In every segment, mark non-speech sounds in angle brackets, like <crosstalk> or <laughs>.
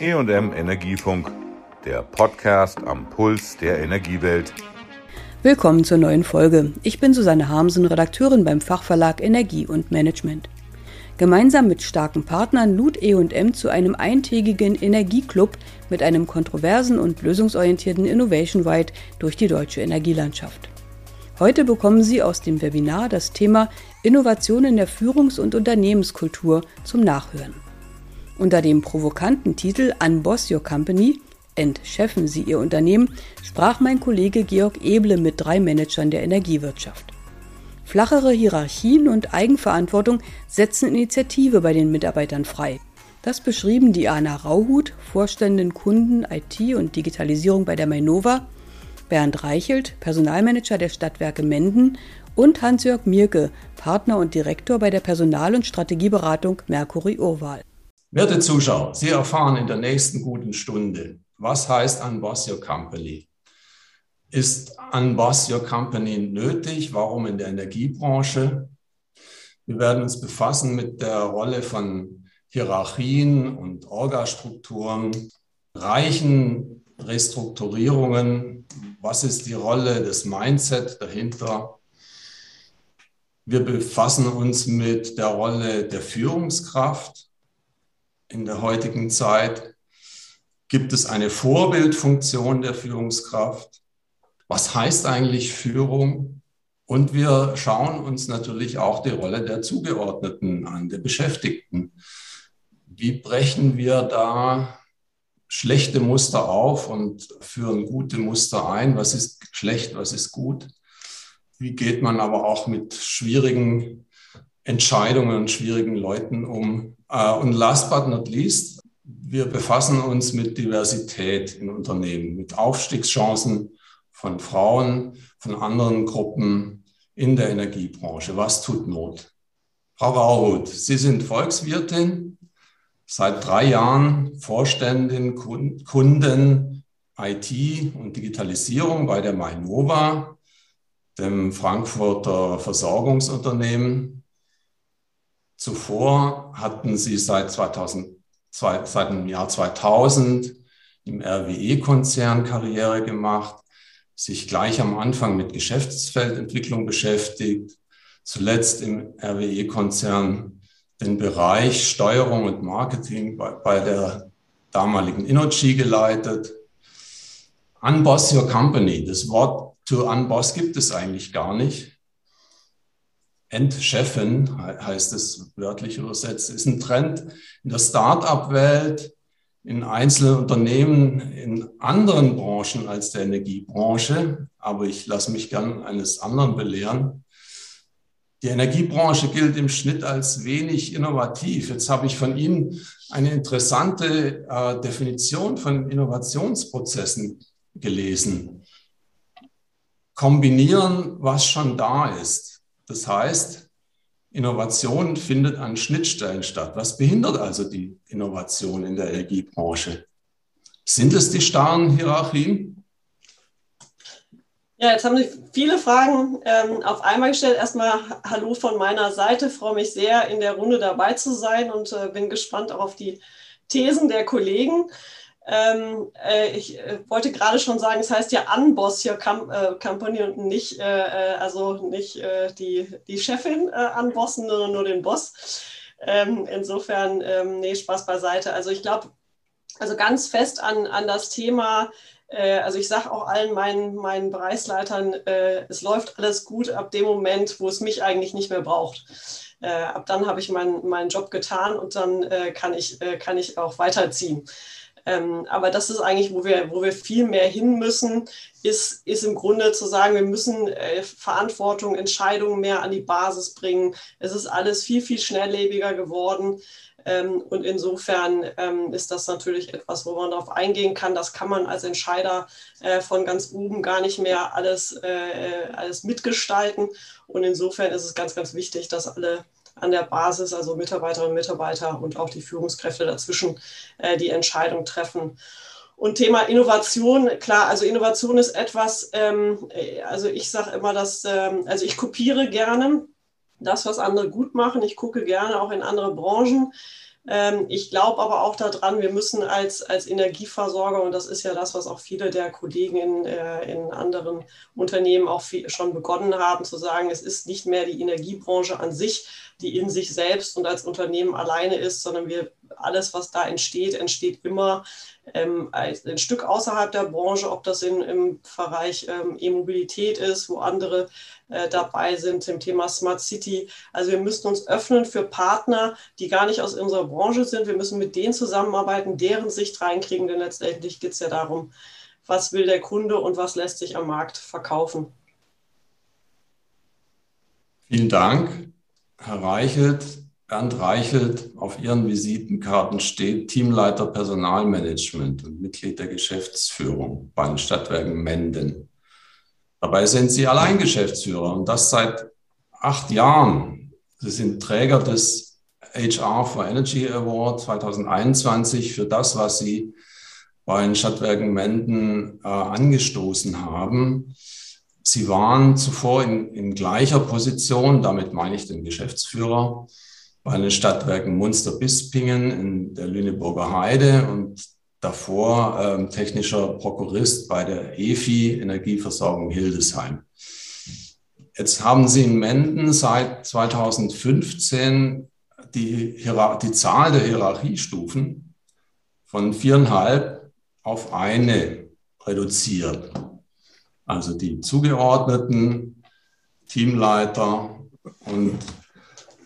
EM Energiefunk, der Podcast am Puls der Energiewelt. Willkommen zur neuen Folge. Ich bin Susanne Harmsen, Redakteurin beim Fachverlag Energie und Management. Gemeinsam mit starken Partnern lud E&M zu einem eintägigen Energieclub mit einem kontroversen und lösungsorientierten Innovation Ride durch die deutsche Energielandschaft. Heute bekommen Sie aus dem Webinar das Thema Innovation in der Führungs- und Unternehmenskultur zum Nachhören. Unter dem provokanten Titel Unboss Your Company Entchefen Sie Ihr Unternehmen sprach mein Kollege Georg Eble mit drei Managern der Energiewirtschaft. Flachere Hierarchien und Eigenverantwortung setzen Initiative bei den Mitarbeitern frei. Das beschrieben Diana Rauhut, Vorständin Kunden, IT und Digitalisierung bei der Mainova, Bernd Reichelt, Personalmanager der Stadtwerke Menden und Hans-Jörg Mirke, Partner und Direktor bei der Personal- und Strategieberatung Mercury Urwahl. Werte Zuschauer, Sie erfahren in der nächsten guten Stunde, was heißt Unboss Your Company? Ist Unboss Your Company nötig? Warum in der Energiebranche? Wir werden uns befassen mit der Rolle von Hierarchien und Orgastrukturen, reichen Restrukturierungen. Was ist die Rolle des Mindset dahinter? Wir befassen uns mit der Rolle der Führungskraft in der heutigen Zeit. Gibt es eine Vorbildfunktion der Führungskraft? was heißt eigentlich Führung? Und wir schauen uns natürlich auch die Rolle der Zugeordneten an, der Beschäftigten. Wie brechen wir da schlechte Muster auf und führen gute Muster ein? Was ist schlecht, was ist gut? Wie geht man aber auch mit schwierigen Entscheidungen und schwierigen Leuten um? Äh, und last but not least, wir befassen uns mit Diversität in Unternehmen, mit Aufstiegschancen von Frauen, von anderen Gruppen in der Energiebranche. Was tut Not? Frau Rauhut, Sie sind Volkswirtin, seit drei Jahren Vorständin Kunden IT und Digitalisierung bei der Mainova, dem Frankfurter Versorgungsunternehmen. Zuvor hatten Sie seit, 2000, seit dem Jahr 2000 im RWE-Konzern Karriere gemacht, sich gleich am Anfang mit Geschäftsfeldentwicklung beschäftigt, zuletzt im RWE-Konzern den Bereich Steuerung und Marketing bei, bei der damaligen Innogy geleitet. Unboss your company. Das Wort to unboss gibt es eigentlich gar nicht. Entchefen heißt es wörtlich übersetzt, ist ein Trend in der Start-up-Welt, in einzelnen Unternehmen in anderen Branchen als der Energiebranche, aber ich lasse mich gern eines anderen belehren. Die Energiebranche gilt im Schnitt als wenig innovativ. Jetzt habe ich von Ihnen eine interessante äh, Definition von Innovationsprozessen gelesen. Kombinieren, was schon da ist. Das heißt, Innovation findet an Schnittstellen statt. Was behindert also die Innovation in der Energiebranche? Sind es die starren Hierarchien? Ja, jetzt haben Sie viele Fragen ähm, auf einmal gestellt. Erstmal Hallo von meiner Seite. Freue mich sehr, in der Runde dabei zu sein und äh, bin gespannt auch auf die Thesen der Kollegen. Ähm, äh, ich äh, wollte gerade schon sagen, es heißt ja Unboss Your Com äh, Company und nicht, äh, äh, also nicht äh, die, die Chefin anbossen, sondern nur den Boss. Ähm, insofern, ähm, nee, Spaß beiseite. Also ich glaube, also ganz fest an, an das Thema, also ich sage auch allen meinen, meinen Bereichsleitern, es läuft alles gut ab dem Moment, wo es mich eigentlich nicht mehr braucht. ab dann habe ich mein, meinen Job getan und dann kann, ich, kann ich auch weiterziehen. Ähm, aber das ist eigentlich, wo wir, wo wir viel mehr hin müssen, ist, ist im Grunde zu sagen, wir müssen äh, Verantwortung, Entscheidungen mehr an die Basis bringen. Es ist alles viel, viel schnelllebiger geworden. Ähm, und insofern ähm, ist das natürlich etwas, wo man darauf eingehen kann. Das kann man als Entscheider äh, von ganz oben gar nicht mehr alles, äh, alles mitgestalten. Und insofern ist es ganz, ganz wichtig, dass alle an der Basis, also Mitarbeiterinnen und Mitarbeiter und auch die Führungskräfte dazwischen, äh, die Entscheidung treffen. Und Thema Innovation, klar, also Innovation ist etwas, ähm, also ich sage immer, dass, ähm, also ich kopiere gerne das, was andere gut machen. Ich gucke gerne auch in andere Branchen. Ähm, ich glaube aber auch daran, wir müssen als, als Energieversorger, und das ist ja das, was auch viele der Kollegen in, äh, in anderen Unternehmen auch viel, schon begonnen haben, zu sagen, es ist nicht mehr die Energiebranche an sich, die in sich selbst und als Unternehmen alleine ist, sondern wir alles, was da entsteht, entsteht immer ähm, ein Stück außerhalb der Branche, ob das in, im Bereich ähm, E-Mobilität ist, wo andere äh, dabei sind im Thema Smart City. Also wir müssen uns öffnen für Partner, die gar nicht aus unserer Branche sind. Wir müssen mit denen zusammenarbeiten, deren Sicht reinkriegen, denn letztendlich geht es ja darum, was will der Kunde und was lässt sich am Markt verkaufen. Vielen Dank, Herr Reichelt. Bernd Reichelt, auf Ihren Visitenkarten steht Teamleiter Personalmanagement und Mitglied der Geschäftsführung bei den Stadtwerken Menden. Dabei sind Sie allein Geschäftsführer und das seit acht Jahren. Sie sind Träger des HR for Energy Award 2021 für das, was Sie bei den Stadtwerken Menden äh, angestoßen haben. Sie waren zuvor in, in gleicher Position, damit meine ich den Geschäftsführer, bei den Stadtwerken Munster-Bispingen in der Lüneburger Heide und davor ähm, technischer Prokurist bei der EFI Energieversorgung Hildesheim. Jetzt haben Sie in Menden seit 2015 die, die Zahl der Hierarchiestufen von viereinhalb auf eine reduziert. Also die zugeordneten Teamleiter und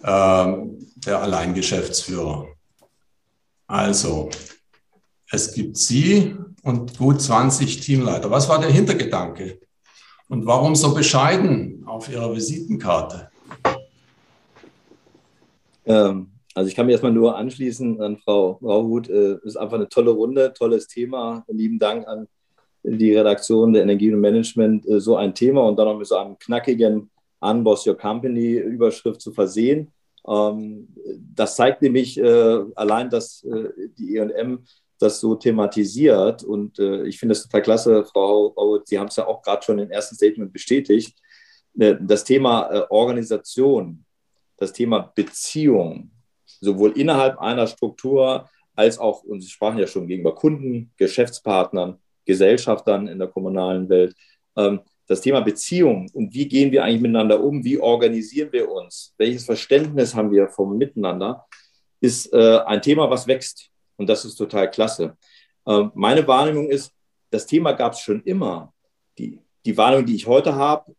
ähm, der Alleingeschäftsführer. Also, es gibt Sie und gut 20 Teamleiter. Was war der Hintergedanke? Und warum so bescheiden auf Ihrer Visitenkarte? Ähm, also ich kann mich erstmal nur anschließen an Frau Rauhut. Es äh, ist einfach eine tolle Runde, tolles Thema. Lieben Dank an die Redaktion der Energie und Management, äh, so ein Thema und dann noch mit so einem knackigen Unboss Your Company Überschrift zu versehen. Ähm, das zeigt nämlich äh, allein, dass äh, die EM das so thematisiert. Und ich finde das total klasse, Frau Auer, Sie haben es ja auch gerade schon im ersten Statement bestätigt. Das Thema Organisation, das Thema Beziehung, sowohl innerhalb einer Struktur als auch, und Sie sprachen ja schon gegenüber Kunden, Geschäftspartnern, Gesellschaftern in der kommunalen Welt, ähm, das Thema Beziehung und wie gehen wir eigentlich miteinander um, wie organisieren wir uns, welches Verständnis haben wir vom Miteinander, ist äh, ein Thema, was wächst. Und das ist total klasse. Äh, meine Wahrnehmung ist, das Thema gab es schon immer. Die, die Wahrnehmung, die ich heute habe,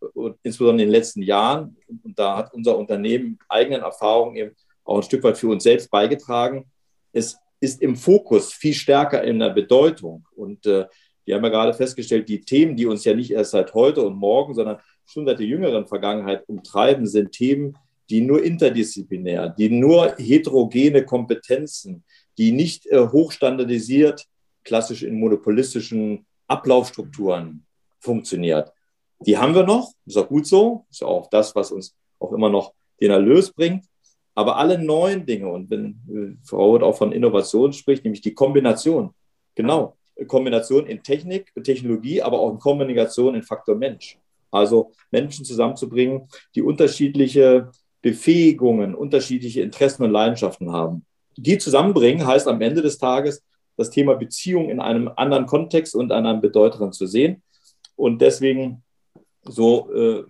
insbesondere in den letzten Jahren, und da hat unser Unternehmen eigenen Erfahrungen eben auch ein Stück weit für uns selbst beigetragen, es ist im Fokus viel stärker in der Bedeutung. Und äh, wir haben ja gerade festgestellt, die Themen, die uns ja nicht erst seit heute und morgen, sondern schon seit der jüngeren Vergangenheit umtreiben, sind Themen, die nur interdisziplinär, die nur heterogene Kompetenzen, die nicht äh, hochstandardisiert, klassisch in monopolistischen Ablaufstrukturen funktioniert. Die haben wir noch, ist auch gut so, ist auch das, was uns auch immer noch den Erlös bringt. Aber alle neuen Dinge, und wenn äh, Frau auch von Innovation spricht, nämlich die Kombination, genau, Kombination in Technik, Technologie, aber auch in Kommunikation in Faktor Mensch. Also Menschen zusammenzubringen, die unterschiedliche Befähigungen, unterschiedliche Interessen und Leidenschaften haben. Die zusammenbringen heißt am Ende des Tages, das Thema Beziehung in einem anderen Kontext und an einem bedeuteren zu sehen. Und deswegen, so äh,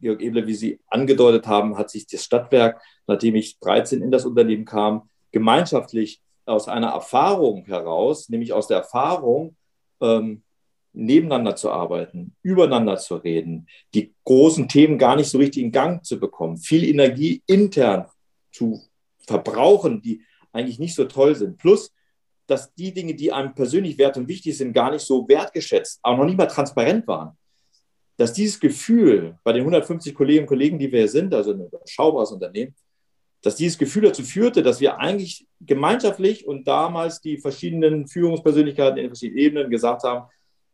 Georg Ebler, wie Sie angedeutet haben, hat sich das Stadtwerk, nachdem ich 13 in das Unternehmen kam, gemeinschaftlich aus einer Erfahrung heraus, nämlich aus der Erfahrung, ähm, nebeneinander zu arbeiten, übereinander zu reden, die großen Themen gar nicht so richtig in Gang zu bekommen, viel Energie intern zu verbrauchen, die eigentlich nicht so toll sind. Plus, dass die Dinge, die einem persönlich wert und wichtig sind, gar nicht so wertgeschätzt, auch noch nicht mal transparent waren. Dass dieses Gefühl bei den 150 Kolleginnen und Kollegen, die wir hier sind, also ein überschaubares Unternehmen, dass dieses Gefühl dazu führte, dass wir eigentlich gemeinschaftlich und damals die verschiedenen Führungspersönlichkeiten in verschiedenen Ebenen gesagt haben,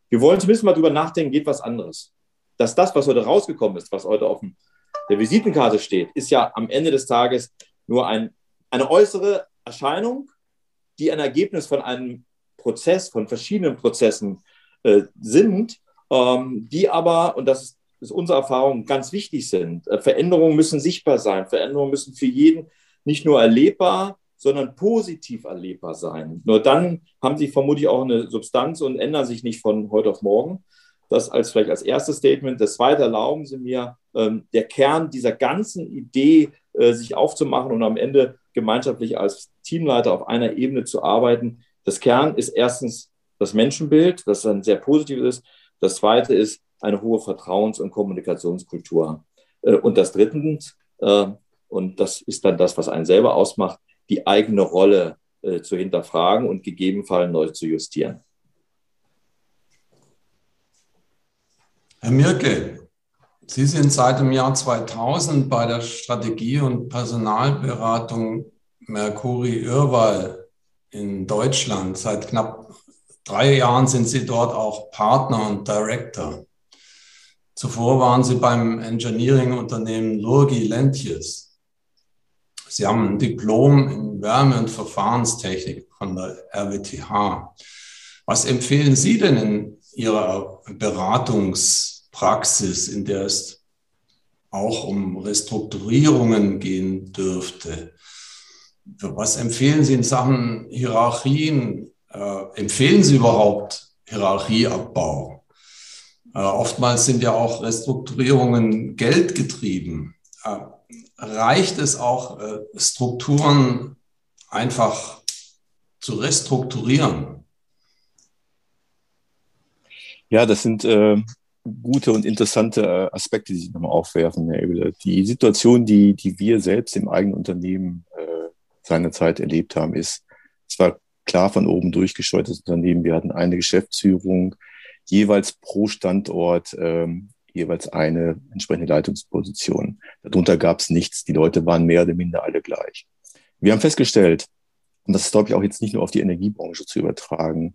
wir wollen zumindest mal drüber nachdenken, geht was anderes. Dass das, was heute rausgekommen ist, was heute auf der Visitenkarte steht, ist ja am Ende des Tages nur ein, eine äußere Erscheinung, die ein Ergebnis von einem Prozess, von verschiedenen Prozessen äh, sind, ähm, die aber, und das ist ist unsere Erfahrung, ganz wichtig sind. Äh, Veränderungen müssen sichtbar sein. Veränderungen müssen für jeden nicht nur erlebbar, sondern positiv erlebbar sein. Nur dann haben sie vermutlich auch eine Substanz und ändern sich nicht von heute auf morgen. Das als vielleicht als erstes Statement. Das zweite erlauben Sie mir, ähm, der Kern dieser ganzen Idee, äh, sich aufzumachen und am Ende gemeinschaftlich als Teamleiter auf einer Ebene zu arbeiten. Das Kern ist erstens das Menschenbild, das ein sehr positives ist. Das zweite ist eine hohe Vertrauens- und Kommunikationskultur. Äh, und das drittens, äh, und das ist dann das, was einen selber ausmacht, die eigene Rolle äh, zu hinterfragen und gegebenenfalls neu zu justieren. Herr Mirke, Sie sind seit dem Jahr 2000 bei der Strategie- und Personalberatung Mercuri Irwal in Deutschland. Seit knapp drei Jahren sind Sie dort auch Partner und Director. Zuvor waren Sie beim Engineering-Unternehmen Lurgi Lentjes. Sie haben ein Diplom in Wärme- und Verfahrenstechnik von der RWTH. Was empfehlen Sie denn in Ihrer Beratungspraxis, in der es auch um Restrukturierungen gehen dürfte? Was empfehlen Sie in Sachen Hierarchien? Äh, empfehlen Sie überhaupt Hierarchieabbau? Äh, oftmals sind ja auch Restrukturierungen geldgetrieben. Äh, reicht es auch, äh, Strukturen einfach zu restrukturieren? Ja, das sind äh, gute und interessante Aspekte, die Sie nochmal aufwerfen, Herr Ebele. Die Situation, die, die wir selbst im eigenen Unternehmen äh, seinerzeit erlebt haben, ist, es war klar von oben durchgesteuertes Unternehmen. Wir hatten eine Geschäftsführung, jeweils pro Standort ähm, jeweils eine entsprechende Leitungsposition. Darunter gab es nichts. Die Leute waren mehr oder minder alle gleich. Wir haben festgestellt, und das ist, glaube ich, auch jetzt nicht nur auf die Energiebranche zu übertragen,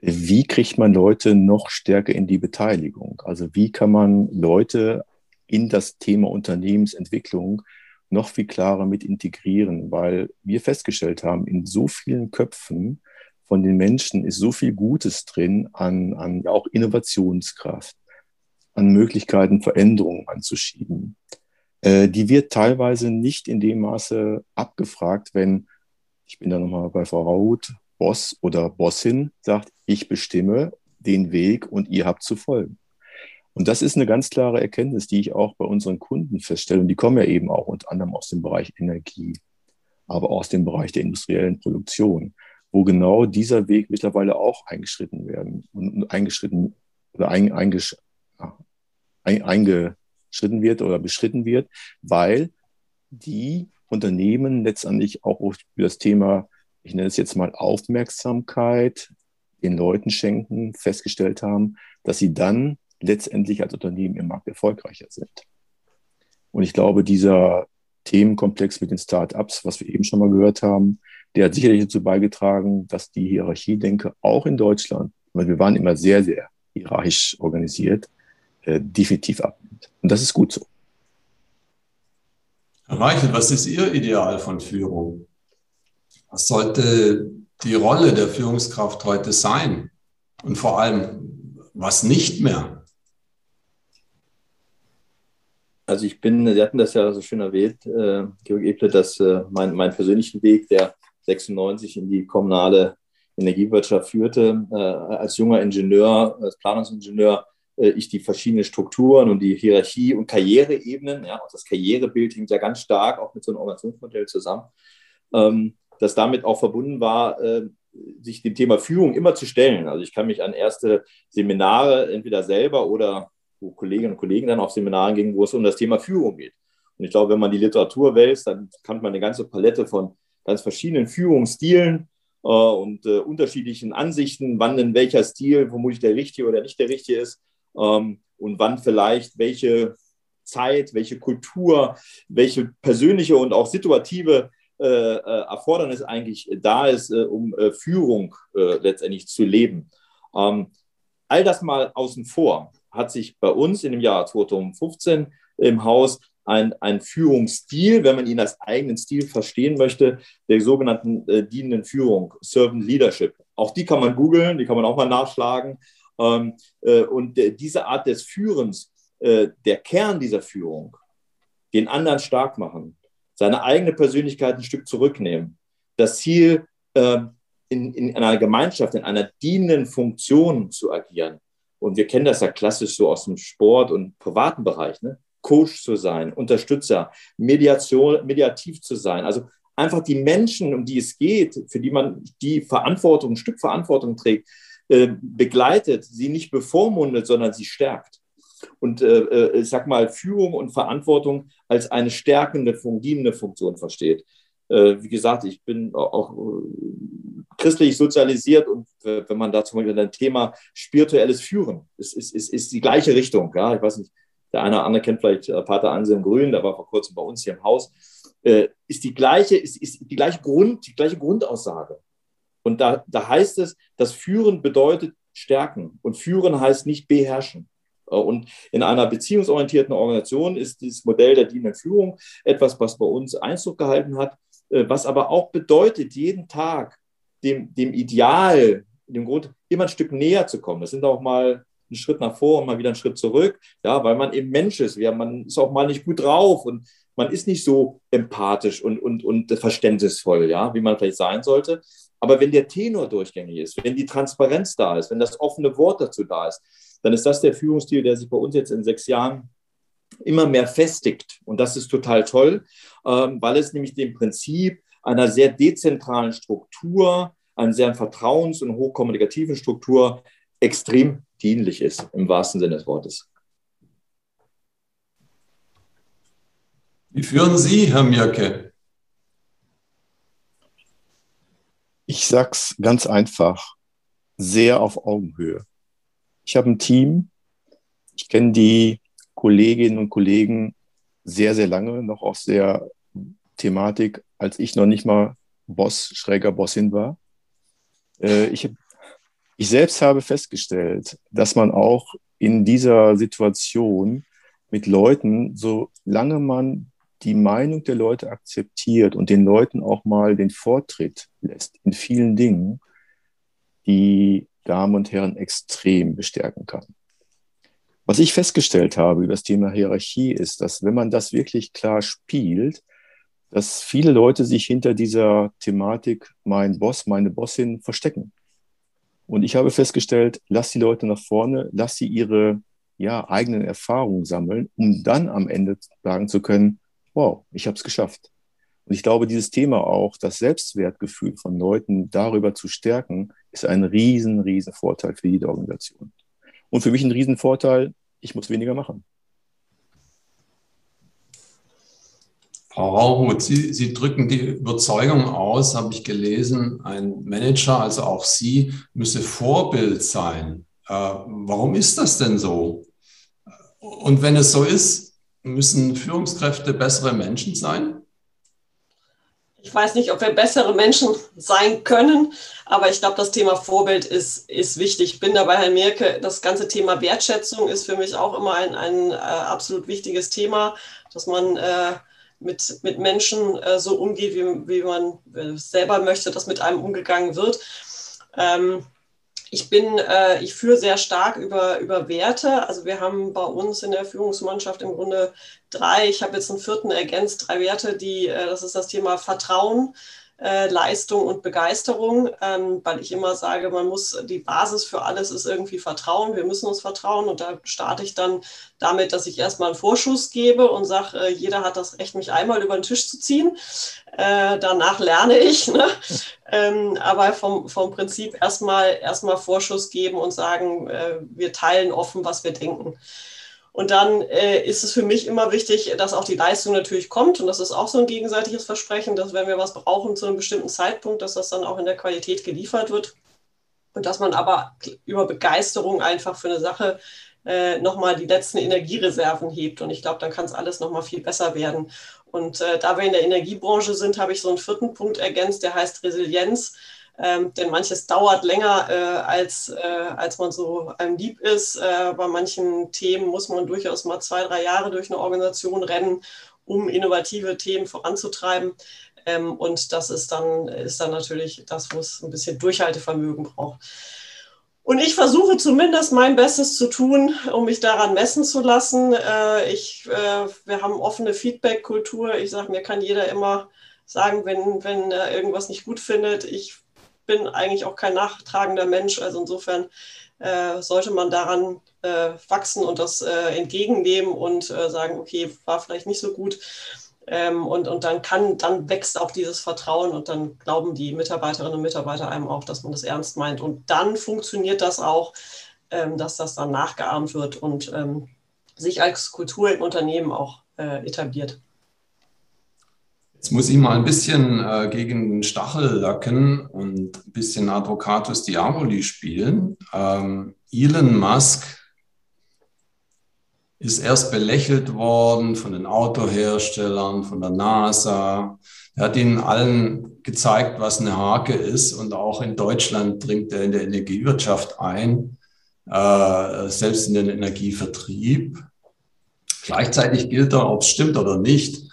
wie kriegt man Leute noch stärker in die Beteiligung? Also wie kann man Leute in das Thema Unternehmensentwicklung noch viel klarer mit integrieren, weil wir festgestellt haben, in so vielen Köpfen von den Menschen ist so viel Gutes drin an, an ja auch Innovationskraft, an Möglichkeiten, Veränderungen anzuschieben. Äh, die wird teilweise nicht in dem Maße abgefragt, wenn, ich bin da nochmal bei Frau Raut, Boss oder Bossin sagt, ich bestimme den Weg und ihr habt zu folgen. Und das ist eine ganz klare Erkenntnis, die ich auch bei unseren Kunden feststelle. Und die kommen ja eben auch unter anderem aus dem Bereich Energie, aber auch aus dem Bereich der industriellen Produktion, wo genau dieser Weg mittlerweile auch eingeschritten werden und eingeschritten oder ein, eingesch, ein, eingeschritten wird oder beschritten wird, weil die Unternehmen letztendlich auch für das Thema, ich nenne es jetzt mal Aufmerksamkeit, den Leuten schenken, festgestellt haben, dass sie dann letztendlich als Unternehmen im Markt erfolgreicher sind. Und ich glaube, dieser Themenkomplex mit den Start-ups, was wir eben schon mal gehört haben, der hat sicherlich dazu beigetragen, dass die Hierarchiedenke auch in Deutschland, weil wir waren immer sehr, sehr hierarchisch organisiert, äh, definitiv abnimmt. Und das ist gut so. Herr Reichel, was ist Ihr Ideal von Führung? Was sollte die Rolle der Führungskraft heute sein? Und vor allem, was nicht mehr? Also ich bin, Sie hatten das ja so schön erwähnt, äh, Georg Eble, dass äh, mein, mein persönlichen Weg, der 96 in die kommunale Energiewirtschaft führte, äh, als junger Ingenieur, als Planungsingenieur, äh, ich die verschiedenen Strukturen und die Hierarchie und Karriereebenen, ja, auch das Karrierebild hängt ja ganz stark auch mit so einem Organisationsmodell zusammen, ähm, das damit auch verbunden war, äh, sich dem Thema Führung immer zu stellen. Also ich kann mich an erste Seminare entweder selber oder wo Kolleginnen und Kollegen dann auf Seminaren gingen, wo es um das Thema Führung geht. Und ich glaube, wenn man die Literatur wälzt, dann kann man eine ganze Palette von ganz verschiedenen Führungsstilen äh, und äh, unterschiedlichen Ansichten, wann denn welcher Stil vermutlich der richtige oder nicht der richtige ist ähm, und wann vielleicht welche Zeit, welche Kultur, welche persönliche und auch situative äh, äh Erfordernis eigentlich da ist, äh, um äh, Führung letztendlich zu leben. Ähm, all das mal außen vor hat sich bei uns in dem Jahr 2015 im Haus ein, ein Führungsstil, wenn man ihn als eigenen Stil verstehen möchte, der sogenannten äh, dienenden Führung, Servant Leadership. Auch die kann man googeln, die kann man auch mal nachschlagen. Ähm, äh, und äh, diese Art des Führens, äh, der Kern dieser Führung, den anderen stark machen, seine eigene Persönlichkeit ein Stück zurücknehmen, das Ziel, äh, in, in einer Gemeinschaft, in einer dienenden Funktion zu agieren. Und wir kennen das ja klassisch so aus dem Sport und privaten Bereich, ne? Coach zu sein, Unterstützer, Mediation, mediativ zu sein. Also einfach die Menschen, um die es geht, für die man die Verantwortung, ein Stück Verantwortung trägt, äh, begleitet, sie nicht bevormundet, sondern sie stärkt. Und äh, äh, ich sag mal, Führung und Verantwortung als eine stärkende, fungierende Funktion versteht. Wie gesagt, ich bin auch christlich sozialisiert und wenn man da zum Beispiel ein Thema spirituelles Führen, ist, ist, ist, ist die gleiche Richtung. Ja? Ich weiß nicht, der eine oder andere kennt vielleicht Pater Anselm Grün, der war vor kurzem bei uns hier im Haus, ist die gleiche, ist, ist die gleiche Grund, die gleiche Grundaussage. Und da, da heißt es, dass Führen bedeutet stärken und Führen heißt nicht beherrschen. Und in einer beziehungsorientierten Organisation ist dieses Modell der dienenden Führung etwas, was bei uns Einzug gehalten hat. Äh, was aber auch bedeutet, jeden Tag dem, dem Ideal, dem Grund, immer ein Stück näher zu kommen. Das sind auch mal einen Schritt nach vor und mal wieder einen Schritt zurück, ja, weil man eben Mensch ist. Ja, man ist auch mal nicht gut drauf und man ist nicht so empathisch und, und, und verständnisvoll, ja, wie man vielleicht sein sollte. Aber wenn der Tenor durchgängig ist, wenn die Transparenz da ist, wenn das offene Wort dazu da ist, dann ist das der Führungsstil, der sich bei uns jetzt in sechs Jahren immer mehr festigt. Und das ist total toll, ähm, weil es nämlich dem Prinzip einer sehr dezentralen Struktur, einer sehr vertrauens- und hochkommunikativen Struktur extrem dienlich ist, im wahrsten Sinne des Wortes. Wie führen Sie, Herr Mirke? Ich sage es ganz einfach, sehr auf Augenhöhe. Ich habe ein Team, ich kenne die Kolleginnen und Kollegen sehr, sehr lange, noch aus der Thematik, als ich noch nicht mal Boss, schräger Bossin war. Äh, ich, ich selbst habe festgestellt, dass man auch in dieser Situation mit Leuten, solange man die Meinung der Leute akzeptiert und den Leuten auch mal den Vortritt lässt in vielen Dingen, die Damen und Herren extrem bestärken kann. Was ich festgestellt habe über das Thema Hierarchie ist, dass wenn man das wirklich klar spielt, dass viele Leute sich hinter dieser Thematik mein Boss, meine Bossin verstecken. Und ich habe festgestellt, lass die Leute nach vorne, lass sie ihre ja, eigenen Erfahrungen sammeln, um dann am Ende sagen zu können, wow, ich habe es geschafft. Und ich glaube, dieses Thema auch, das Selbstwertgefühl von Leuten darüber zu stärken, ist ein riesen, riesen Vorteil für jede Organisation. Und für mich ein Riesenvorteil, ich muss weniger machen. Frau Rauhut, Sie, Sie drücken die Überzeugung aus, habe ich gelesen, ein Manager, also auch Sie, müsse Vorbild sein. Äh, warum ist das denn so? Und wenn es so ist, müssen Führungskräfte bessere Menschen sein? ich weiß nicht, ob wir bessere Menschen sein können, aber ich glaube, das Thema Vorbild ist, ist wichtig. Ich bin dabei, Herr Mirke, das ganze Thema Wertschätzung ist für mich auch immer ein, ein äh, absolut wichtiges Thema, dass man äh, mit, mit Menschen äh, so umgeht, wie, wie man äh, selber möchte, dass mit einem umgegangen wird. Ähm, ich bin, äh, ich führe sehr stark über, über Werte. Also wir haben bei uns in der Führungsmannschaft im Grunde drei, ich habe jetzt einen vierten ergänzt, drei Werte, die, äh, das ist das Thema Vertrauen, äh, Leistung und Begeisterung, ähm, weil ich immer sage, man muss, die Basis für alles ist irgendwie Vertrauen. Wir müssen uns vertrauen und da starte ich dann damit, dass ich erstmal einen Vorschuss gebe und sage, äh, jeder hat das Recht, mich einmal über den Tisch zu ziehen. Äh, danach lerne ich. Ne? <laughs> Ähm, aber vom, vom Prinzip erstmal erstmal Vorschuss geben und sagen, wir teilen offen, was wir denken. Und dann äh, ist es für mich immer wichtig, dass auch die Leistung natürlich kommt. Und das ist auch so ein gegenseitiges Versprechen, dass wenn wir was brauchen zu einem bestimmten Zeitpunkt, dass das dann auch in der Qualität geliefert wird. Und dass man aber über Begeisterung einfach für eine Sache äh, nochmal die letzten Energiereserven hebt. Und ich glaube, dann kann es alles nochmal viel besser werden. Und äh, da wir in der Energiebranche sind, habe ich so einen vierten Punkt ergänzt, der heißt Resilienz. Ähm, denn manches dauert länger, äh, als, äh, als man so einem lieb ist. Äh, bei manchen Themen muss man durchaus mal zwei, drei Jahre durch eine Organisation rennen, um innovative Themen voranzutreiben. Ähm, und das ist dann, ist dann natürlich das, wo es ein bisschen Durchhaltevermögen braucht. Und ich versuche zumindest mein Bestes zu tun, um mich daran messen zu lassen. Äh, ich, äh, wir haben offene Feedback-Kultur. Ich sage, mir kann jeder immer sagen, wenn, wenn er irgendwas nicht gut findet. Ich bin eigentlich auch kein nachtragender Mensch. Also insofern äh, sollte man daran äh, wachsen und das äh, entgegennehmen und äh, sagen, okay, war vielleicht nicht so gut. Ähm, und, und dann kann, dann wächst auch dieses Vertrauen und dann glauben die Mitarbeiterinnen und Mitarbeiter einem auch, dass man das ernst meint. Und dann funktioniert das auch, ähm, dass das dann nachgeahmt wird und ähm, sich als Kultur im Unternehmen auch äh, etabliert. Jetzt muss ich mal ein bisschen äh, gegen den Stachel lacken und ein bisschen Advocatus Diaboli spielen. Ähm, Elon Musk ist erst belächelt worden von den Autoherstellern, von der NASA. Er hat ihnen allen gezeigt, was eine Hake ist. Und auch in Deutschland dringt er in der Energiewirtschaft ein, äh, selbst in den Energievertrieb. Gleichzeitig gilt er, ob es stimmt oder nicht,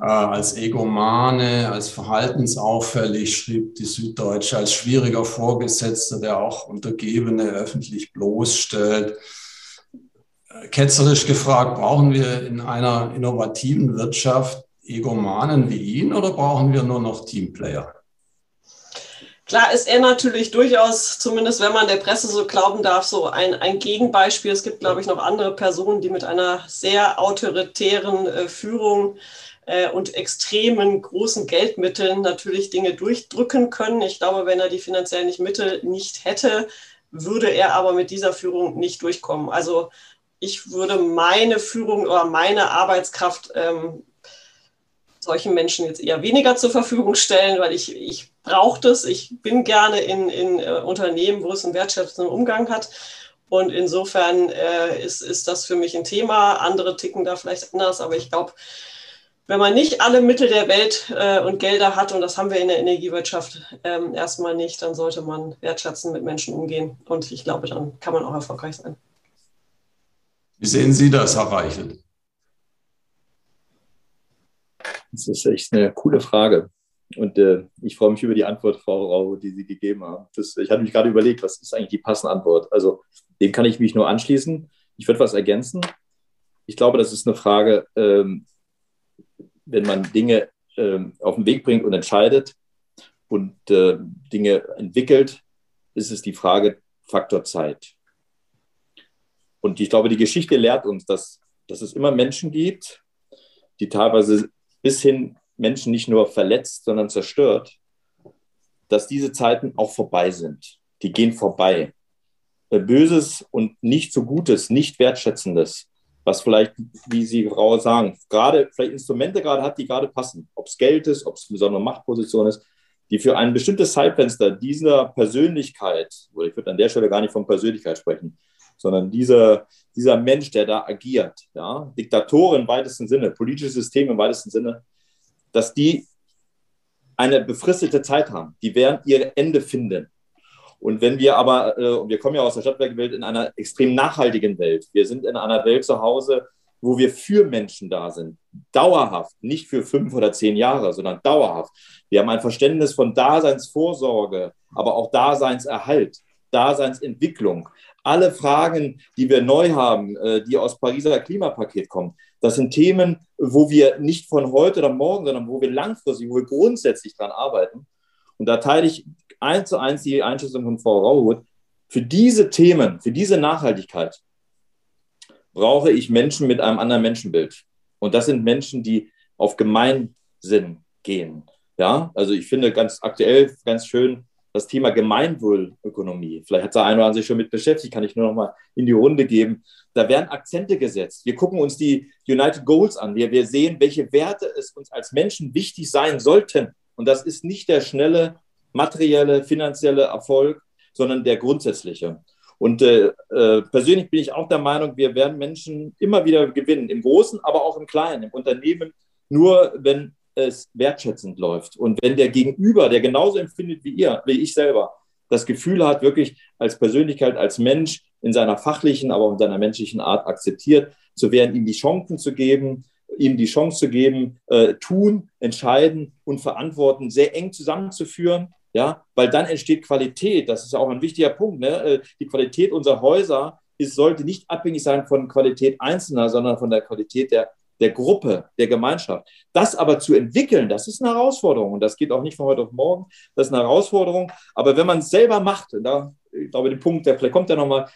äh, als Egomane, als verhaltensauffällig, schrieb die Süddeutsche, als schwieriger Vorgesetzter, der auch Untergebene öffentlich bloßstellt. Ketzerisch gefragt, brauchen wir in einer innovativen Wirtschaft Egomanen wie ihn oder brauchen wir nur noch Teamplayer? Klar ist er natürlich durchaus, zumindest wenn man der Presse so glauben darf, so ein, ein Gegenbeispiel. Es gibt, glaube ich, noch andere Personen, die mit einer sehr autoritären äh, Führung äh, und extremen großen Geldmitteln natürlich Dinge durchdrücken können. Ich glaube, wenn er die finanziellen Mittel nicht hätte, würde er aber mit dieser Führung nicht durchkommen. Also ich würde meine Führung oder meine Arbeitskraft ähm, solchen Menschen jetzt eher weniger zur Verfügung stellen, weil ich, ich brauche das. Ich bin gerne in, in uh, Unternehmen, wo es einen wertschätzenden Umgang hat. Und insofern äh, ist, ist das für mich ein Thema. Andere ticken da vielleicht anders, aber ich glaube, wenn man nicht alle Mittel der Welt äh, und Gelder hat, und das haben wir in der Energiewirtschaft ähm, erstmal nicht, dann sollte man wertschätzend mit Menschen umgehen. Und ich glaube, dann kann man auch erfolgreich sein. Wie sehen Sie das, Herr Reichel? Das ist echt eine coole Frage. Und äh, ich freue mich über die Antwort, Frau Rau, die Sie gegeben haben. Das, ich hatte mich gerade überlegt, was ist eigentlich die passende Antwort? Also dem kann ich mich nur anschließen. Ich würde was ergänzen. Ich glaube, das ist eine Frage, ähm, wenn man Dinge äh, auf den Weg bringt und entscheidet und äh, Dinge entwickelt, ist es die Frage Faktor Zeit. Und ich glaube, die Geschichte lehrt uns, dass, dass es immer Menschen gibt, die teilweise bis hin Menschen nicht nur verletzt, sondern zerstört, dass diese Zeiten auch vorbei sind. Die gehen vorbei. Böses und nicht so Gutes, nicht Wertschätzendes, was vielleicht, wie Sie Frau sagen, gerade vielleicht Instrumente gerade hat, die gerade passen. Ob es Geld ist, ob es eine besondere Machtposition ist, die für ein bestimmtes Zeitfenster dieser Persönlichkeit, oder ich würde an der Stelle gar nicht von Persönlichkeit sprechen, sondern dieser, dieser Mensch, der da agiert, ja, Diktatoren im weitesten Sinne, politisches System im weitesten Sinne, dass die eine befristete Zeit haben. Die werden ihr Ende finden. Und wenn wir aber, äh, und wir kommen ja aus der Stadtwerkewelt, in einer extrem nachhaltigen Welt. Wir sind in einer Welt zu Hause, wo wir für Menschen da sind. Dauerhaft, nicht für fünf oder zehn Jahre, sondern dauerhaft. Wir haben ein Verständnis von Daseinsvorsorge, aber auch Daseinserhalt, Daseinsentwicklung. Alle Fragen, die wir neu haben, äh, die aus Pariser Klimapaket kommen, das sind Themen, wo wir nicht von heute oder morgen, sondern wo wir langfristig, wo wir grundsätzlich dran arbeiten. Und da teile ich eins zu eins die Einschätzung von Frau Rauhut. Für diese Themen, für diese Nachhaltigkeit brauche ich Menschen mit einem anderen Menschenbild. Und das sind Menschen, die auf Gemeinsinn gehen. Ja, also ich finde ganz aktuell ganz schön das Thema Gemeinwohlökonomie. Vielleicht hat der eine oder andere sich schon mit beschäftigt, kann ich nur noch mal in die Runde geben. Da werden Akzente gesetzt. Wir gucken uns die United Goals an. Wir, wir sehen, welche Werte es uns als Menschen wichtig sein sollten. Und das ist nicht der schnelle materielle, finanzielle Erfolg, sondern der grundsätzliche. Und äh, äh, persönlich bin ich auch der Meinung, wir werden Menschen immer wieder gewinnen, im Großen, aber auch im Kleinen, im Unternehmen, nur wenn es wertschätzend läuft. Und wenn der Gegenüber, der genauso empfindet wie ihr, wie ich selber, das Gefühl hat, wirklich als Persönlichkeit, als Mensch in seiner fachlichen, aber auch in seiner menschlichen Art akzeptiert zu werden, ihm die Chancen zu geben, ihm die Chance zu geben, äh, tun, entscheiden und verantworten, sehr eng zusammenzuführen ja, weil dann entsteht Qualität. Das ist auch ein wichtiger Punkt. Ne? Äh, die Qualität unserer Häuser ist, sollte nicht abhängig sein von Qualität Einzelner, sondern von der Qualität der der Gruppe, der Gemeinschaft. Das aber zu entwickeln, das ist eine Herausforderung. Und das geht auch nicht von heute auf morgen. Das ist eine Herausforderung. Aber wenn man es selber macht, da, ich glaube, der Punkt, der vielleicht kommt ja nochmal,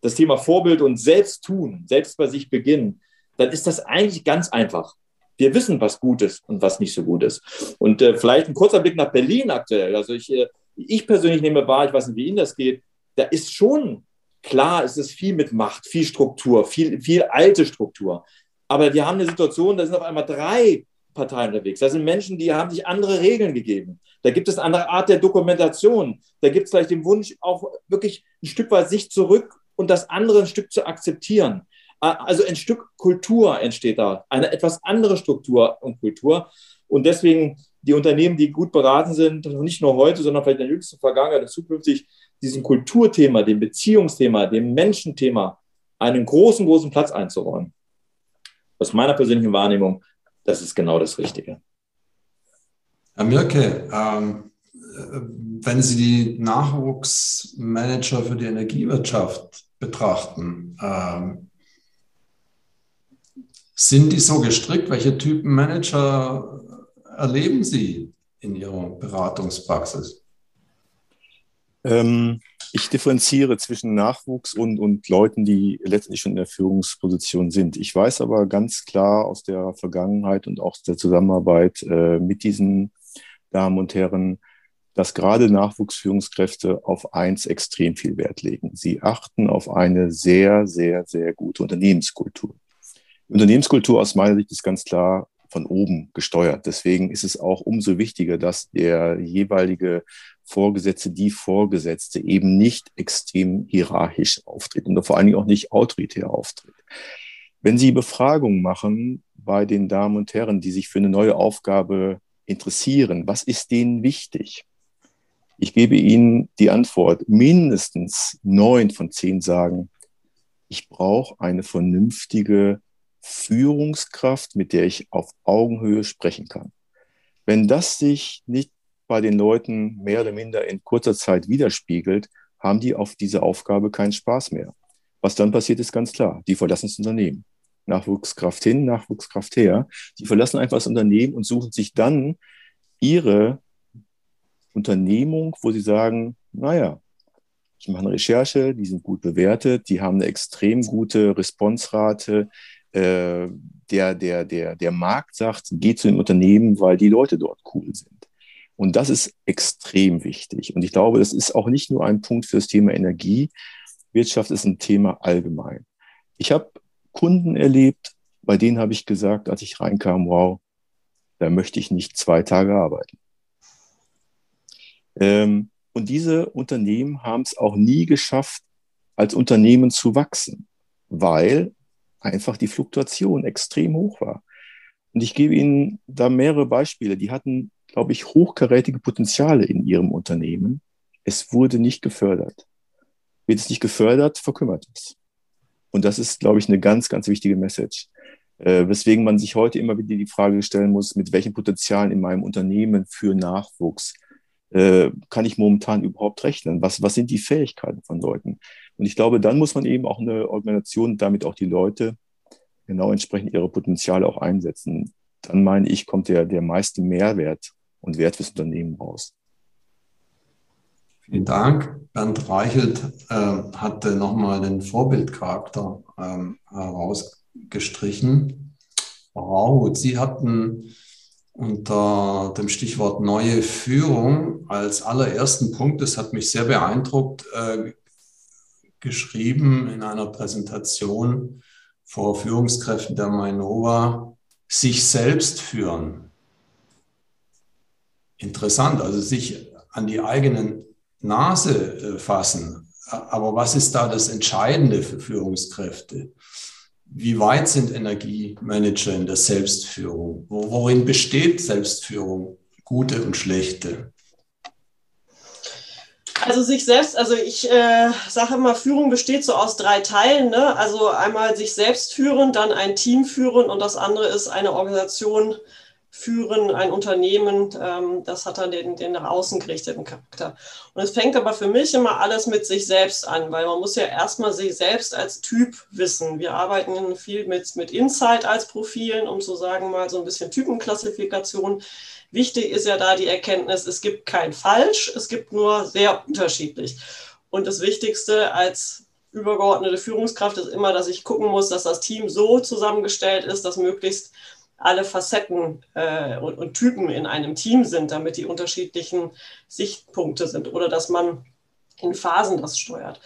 das Thema Vorbild und selbst tun, selbst bei sich beginnen, dann ist das eigentlich ganz einfach. Wir wissen, was gut ist und was nicht so gut ist. Und äh, vielleicht ein kurzer Blick nach Berlin aktuell. Also ich, äh, ich persönlich nehme wahr, ich weiß nicht, wie Ihnen das geht, da ist schon klar, es ist viel mit Macht, viel Struktur, viel, viel alte Struktur. Aber wir haben eine Situation, da sind auf einmal drei Parteien unterwegs. Da sind Menschen, die haben sich andere Regeln gegeben. Da gibt es eine andere Art der Dokumentation. Da gibt es vielleicht den Wunsch, auch wirklich ein Stück weit sich zurück und das andere ein Stück zu akzeptieren. Also ein Stück Kultur entsteht da, eine etwas andere Struktur und Kultur. Und deswegen die Unternehmen, die gut beraten sind, nicht nur heute, sondern vielleicht in der jüngsten Vergangenheit und zukünftig, diesem Kulturthema, dem Beziehungsthema, dem Menschenthema einen großen, großen Platz einzuräumen. Aus meiner persönlichen Wahrnehmung, das ist genau das Richtige. Herr Mirke, ähm, wenn Sie die Nachwuchsmanager für die Energiewirtschaft betrachten, ähm, sind die so gestrickt? Welche Typen Manager erleben Sie in Ihrer Beratungspraxis? Ähm, ich differenziere zwischen Nachwuchs und, und Leuten, die letztendlich schon in der Führungsposition sind. Ich weiß aber ganz klar aus der Vergangenheit und auch der Zusammenarbeit äh, mit diesen Damen und Herren, dass gerade Nachwuchsführungskräfte auf eins extrem viel Wert legen. Sie achten auf eine sehr, sehr, sehr gute Unternehmenskultur. Unternehmenskultur aus meiner Sicht ist ganz klar von oben gesteuert. Deswegen ist es auch umso wichtiger, dass der jeweilige Vorgesetzte, die Vorgesetzte eben nicht extrem hierarchisch auftritt und vor allen Dingen auch nicht autoritär auftritt. Wenn Sie Befragungen machen bei den Damen und Herren, die sich für eine neue Aufgabe interessieren, was ist denen wichtig? Ich gebe Ihnen die Antwort. Mindestens neun von zehn sagen, ich brauche eine vernünftige Führungskraft, mit der ich auf Augenhöhe sprechen kann. Wenn das sich nicht bei den Leuten mehr oder minder in kurzer Zeit widerspiegelt, haben die auf diese Aufgabe keinen Spaß mehr. Was dann passiert, ist ganz klar. Die verlassen das Unternehmen. Nachwuchskraft hin, Nachwuchskraft her. Die verlassen einfach das Unternehmen und suchen sich dann ihre Unternehmung, wo sie sagen, naja, ich mache eine Recherche, die sind gut bewertet, die haben eine extrem gute Responsrate, äh, der, der, der, der Markt sagt, geht zu den Unternehmen, weil die Leute dort cool sind. Und das ist extrem wichtig. Und ich glaube, das ist auch nicht nur ein Punkt für das Thema Energie. Wirtschaft ist ein Thema allgemein. Ich habe Kunden erlebt, bei denen habe ich gesagt, als ich reinkam, wow, da möchte ich nicht zwei Tage arbeiten. Ähm, und diese Unternehmen haben es auch nie geschafft, als Unternehmen zu wachsen, weil einfach die Fluktuation extrem hoch war. Und ich gebe Ihnen da mehrere Beispiele. Die hatten, glaube ich, hochkarätige Potenziale in ihrem Unternehmen. Es wurde nicht gefördert. Wird es nicht gefördert, verkümmert es. Und das ist, glaube ich, eine ganz, ganz wichtige Message. Äh, weswegen man sich heute immer wieder die Frage stellen muss, mit welchen Potenzialen in meinem Unternehmen für Nachwuchs äh, kann ich momentan überhaupt rechnen? Was, was sind die Fähigkeiten von Leuten? Und ich glaube, dann muss man eben auch eine Organisation, damit auch die Leute genau entsprechend ihre Potenziale auch einsetzen. Dann meine ich, kommt der, der meiste Mehrwert und Wert fürs Unternehmen raus. Vielen Dank. Bernd Reichelt äh, hatte nochmal den Vorbildcharakter ähm, herausgestrichen. Wow, Sie hatten unter dem Stichwort neue Führung als allerersten Punkt, das hat mich sehr beeindruckt, äh, geschrieben in einer Präsentation vor Führungskräften der Mainova, sich selbst führen. Interessant, also sich an die eigenen Nase äh, fassen. Aber was ist da das Entscheidende für Führungskräfte? Wie weit sind Energiemanager in der Selbstführung? Worin besteht Selbstführung, gute und schlechte? Also sich selbst, also ich äh, sage immer, Führung besteht so aus drei Teilen. Ne? Also einmal sich selbst führen, dann ein Team führen und das andere ist eine Organisation führen, ein Unternehmen, ähm, das hat dann den, den nach außen gerichteten Charakter. Und es fängt aber für mich immer alles mit sich selbst an, weil man muss ja erstmal sich selbst als Typ wissen. Wir arbeiten viel mit, mit Insight als Profilen, um zu sagen mal so ein bisschen Typenklassifikation. Wichtig ist ja da die Erkenntnis, es gibt kein Falsch, es gibt nur sehr unterschiedlich. Und das Wichtigste als übergeordnete Führungskraft ist immer, dass ich gucken muss, dass das Team so zusammengestellt ist, dass möglichst alle Facetten äh, und, und, Typen in einem Team sind, damit die unterschiedlichen Sichtpunkte sind oder dass man in Phasen das steuert.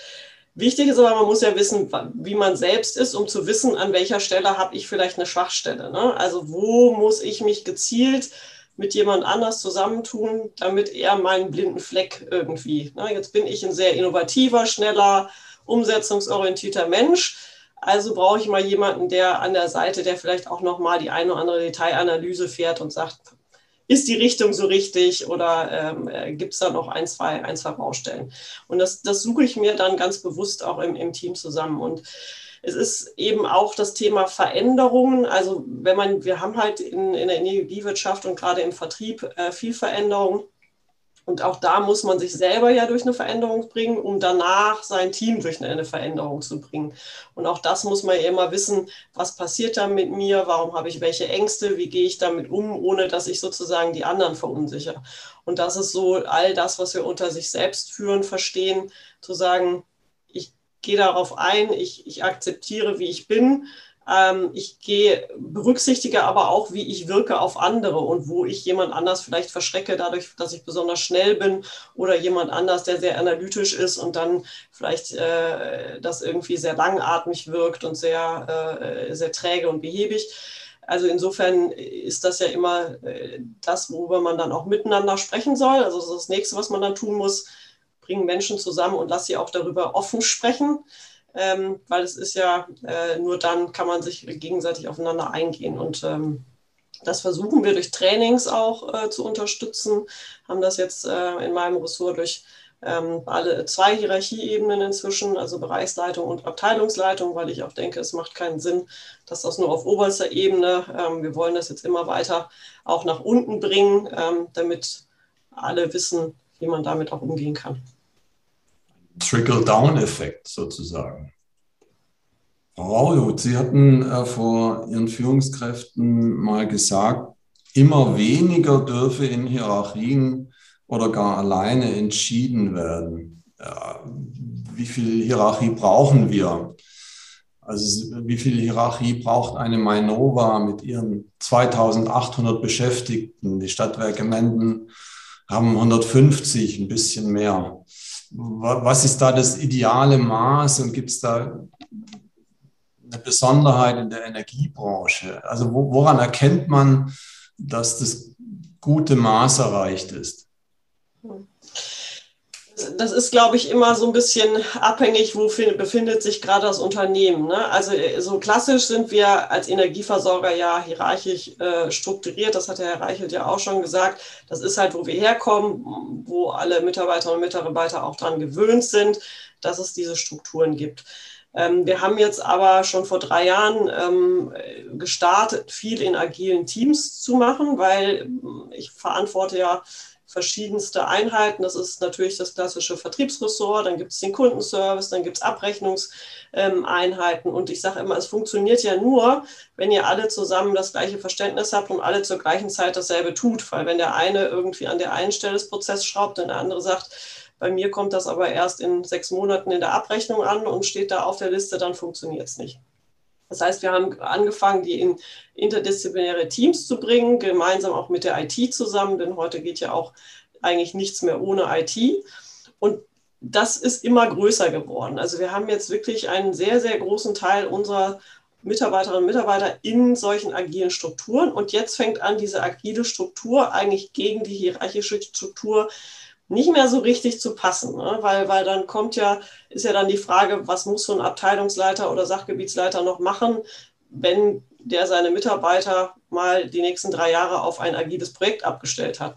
Wichtig ist aber, man muss ja wissen, wie man selbst ist, um zu wissen, an welcher Stelle habe ich vielleicht eine Schwachstelle. Ne? Also wo muss ich mich gezielt mit jemand anders zusammentun, damit er meinen blinden Fleck irgendwie. Ne? Jetzt bin ich ein sehr innovativer, schneller, umsetzungsorientierter Mensch also brauche ich mal jemanden, der an der Seite, der vielleicht auch noch mal die eine oder andere Detailanalyse fährt und sagt, ist die Richtung so richtig oder ähm, äh, gibt es da noch ein zwei, ein, zwei Baustellen? Und das, das suche ich mir dann ganz bewusst auch im, im Team zusammen. Und es ist eben auch das Thema Veränderungen. Also wenn man, wir haben halt in, in der Energiewirtschaft und gerade im Vertrieb äh, viel Veränderung. Und auch da muss man sich selber ja durch eine Veränderung bringen, um danach sein Team durch eine Veränderung zu bringen. Und auch das muss man ja immer wissen, was passiert da mit mir, warum habe ich welche Ängste, wie gehe ich damit um, ohne dass ich sozusagen die anderen verunsichere. Und das ist so all das, was wir unter sich selbst führen, verstehen, zu sagen, ich gehe darauf ein, ich, ich akzeptiere, wie ich bin, ich gehe, berücksichtige aber auch, wie ich wirke auf andere und wo ich jemand anders vielleicht verschrecke, dadurch, dass ich besonders schnell bin oder jemand anders, der sehr analytisch ist und dann vielleicht äh, das irgendwie sehr langatmig wirkt und sehr, äh, sehr träge und behäbig. Also insofern ist das ja immer äh, das, worüber man dann auch miteinander sprechen soll. Also das, das nächste, was man dann tun muss, bringen Menschen zusammen und lass sie auch darüber offen sprechen ähm, weil es ist ja, äh, nur dann kann man sich gegenseitig aufeinander eingehen. Und ähm, das versuchen wir durch Trainings auch äh, zu unterstützen, haben das jetzt äh, in meinem Ressort durch ähm, alle zwei Hierarchieebenen inzwischen, also Bereichsleitung und Abteilungsleitung, weil ich auch denke, es macht keinen Sinn, dass das nur auf oberster Ebene. Ähm, wir wollen das jetzt immer weiter auch nach unten bringen, ähm, damit alle wissen, wie man damit auch umgehen kann. Trickle-Down-Effekt sozusagen. Frau Rauhut, Sie hatten äh, vor Ihren Führungskräften mal gesagt, immer weniger dürfe in Hierarchien oder gar alleine entschieden werden. Wie viel Hierarchie brauchen wir? Also wie viel Hierarchie braucht eine Mainova mit ihren 2800 Beschäftigten? Die Stadtwerke Menden haben 150, ein bisschen mehr was ist da das ideale Maß und gibt es da eine Besonderheit in der Energiebranche? Also woran erkennt man, dass das gute Maß erreicht ist? Hm das ist, glaube ich, immer so ein bisschen abhängig, wo befindet sich gerade das Unternehmen. Ne? Also äh, so klassisch sind wir als Energieversorger ja hierarchisch äh, strukturiert. Das hat der Herr Reichelt ja auch schon gesagt. Das ist halt, wo wir herkommen, wo alle Mitarbeiterinnen und Mitarbeiter auch daran gewöhnt sind, dass es diese Strukturen gibt. Ähm, wir haben jetzt aber schon vor drei Jahren ähm, gestartet, viel in agilen Teams zu machen, weil ich verantworte ja verschiedenste Einheiten. Das ist natürlich das klassische Vertriebsressort, dann gibt es den Kundenservice, dann gibt es Abrechnungseinheiten. Und ich sage immer, es funktioniert ja nur, wenn ihr alle zusammen das gleiche Verständnis habt und alle zur gleichen Zeit dasselbe tut. Weil wenn der eine irgendwie an der einen Stelle des Prozesses schraubt und der andere sagt, bei mir kommt das aber erst in sechs Monaten in der Abrechnung an und steht da auf der Liste, dann funktioniert es nicht. Das heißt, wir haben angefangen, die in interdisziplinäre Teams zu bringen, gemeinsam auch mit der IT zusammen, denn heute geht ja auch eigentlich nichts mehr ohne IT. Und das ist immer größer geworden. Also wir haben jetzt wirklich einen sehr, sehr großen Teil unserer Mitarbeiterinnen und Mitarbeiter in solchen agilen Strukturen. Und jetzt fängt an, diese agile Struktur eigentlich gegen die hierarchische Struktur nicht mehr so richtig zu passen, ne? weil, weil dann kommt ja, ist ja dann die Frage, was muss so ein Abteilungsleiter oder Sachgebietsleiter noch machen, wenn der seine Mitarbeiter mal die nächsten drei Jahre auf ein agiles Projekt abgestellt hat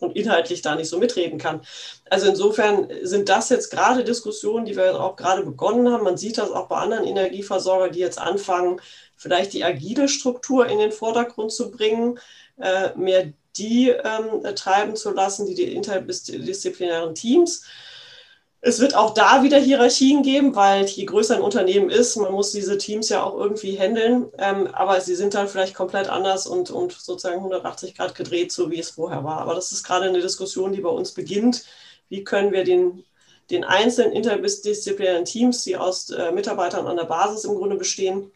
und inhaltlich da nicht so mitreden kann. Also insofern sind das jetzt gerade Diskussionen, die wir auch gerade begonnen haben. Man sieht das auch bei anderen Energieversorgern, die jetzt anfangen, vielleicht die agile Struktur in den Vordergrund zu bringen äh, mehr die ähm, treiben zu lassen, die, die interdisziplinären Teams. Es wird auch da wieder Hierarchien geben, weil je größer ein Unternehmen ist, man muss diese Teams ja auch irgendwie handeln. Ähm, aber sie sind dann vielleicht komplett anders und, und sozusagen 180 Grad gedreht, so wie es vorher war. Aber das ist gerade eine Diskussion, die bei uns beginnt. Wie können wir den, den einzelnen interdisziplinären Teams, die aus äh, Mitarbeitern an der Basis im Grunde bestehen,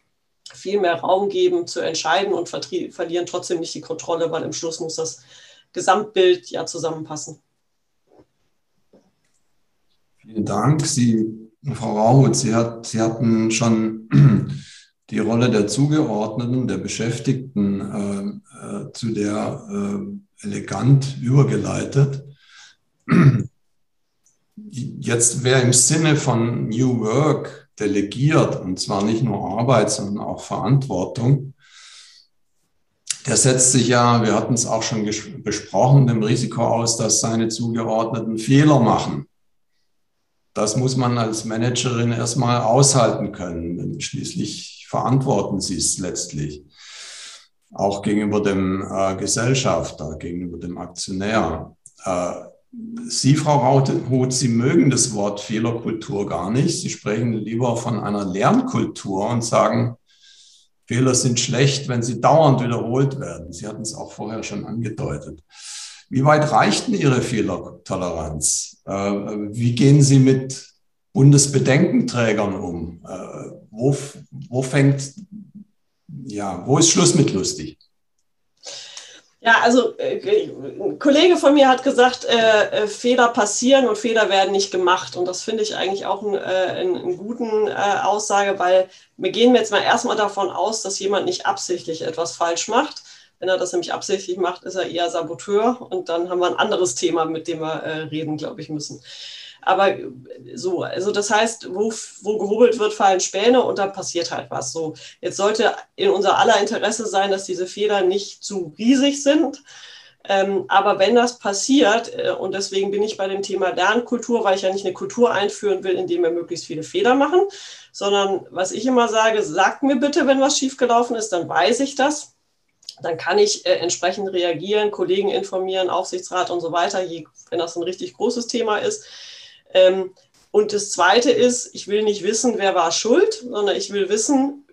viel mehr Raum geben zu entscheiden und verlieren trotzdem nicht die Kontrolle, weil im Schluss muss das Gesamtbild ja zusammenpassen. Vielen Dank. Sie, Frau Rauhut, Sie, hat, Sie hatten schon <clears throat> die Rolle der Zugeordneten, der Beschäftigten äh, äh, zu der äh, elegant übergeleitet. <clears throat> Jetzt wäre im Sinne von New Work delegiert, und zwar nicht nur Arbeit, sondern auch Verantwortung. Der setzt sich ja, wir hatten es auch schon besprochen, dem Risiko aus, dass seine Zugeordneten Fehler machen das muss man als Managerin erstmal aushalten können. Schließlich verantworten sie es letztlich. Auch gegenüber dem äh, Gesellschafter, gegenüber dem Aktionär. Äh, Sie, Frau Rautenhut, Sie mögen das Wort Fehlerkultur gar nicht. Sie sprechen lieber von einer Lernkultur und sagen, Fehler sind schlecht, wenn sie dauernd wiederholt werden. Sie hatten es auch vorher schon angedeutet. Wie weit reicht denn Ihre Fehlertoleranz? Äh, wie gehen Sie mit Bundesbedenkenträgern um? Äh, wo, wo fängt, ja, wo ist Schluss mit lustig? Ja, also äh, ein Kollege von mir hat gesagt, äh, Fehler passieren und Fehler werden nicht gemacht. Und das finde ich eigentlich auch einen, äh, einen guten äh, Aussage, weil wir gehen jetzt mal erstmal davon aus, dass jemand nicht absichtlich etwas falsch macht, wenn er das nämlich absichtlich macht, ist er eher Saboteur und dann haben wir ein anderes Thema, mit dem wir äh, reden, glaube ich, müssen. Aber äh, so, also das heißt, wo, wo gehobelt wird, fallen Späne und da passiert halt was. So, jetzt sollte in unser aller Interesse sein, dass diese Fehler nicht zu riesig sind. Ähm, aber wenn das passiert, äh, und deswegen bin ich bei dem Thema Lernkultur, weil ich ja nicht eine Kultur einführen will, indem wir möglichst viele Fehler machen, sondern was ich immer sage, sagt mir bitte, wenn was schiefgelaufen ist, dann weiß ich das dann kann ich äh, entsprechend reagieren, Kollegen informieren, Aufsichtsrat und so weiter, je, wenn das ein richtig großes Thema ist. Ähm, und das Zweite ist, ich will nicht wissen, wer war schuld, sondern ich will wissen,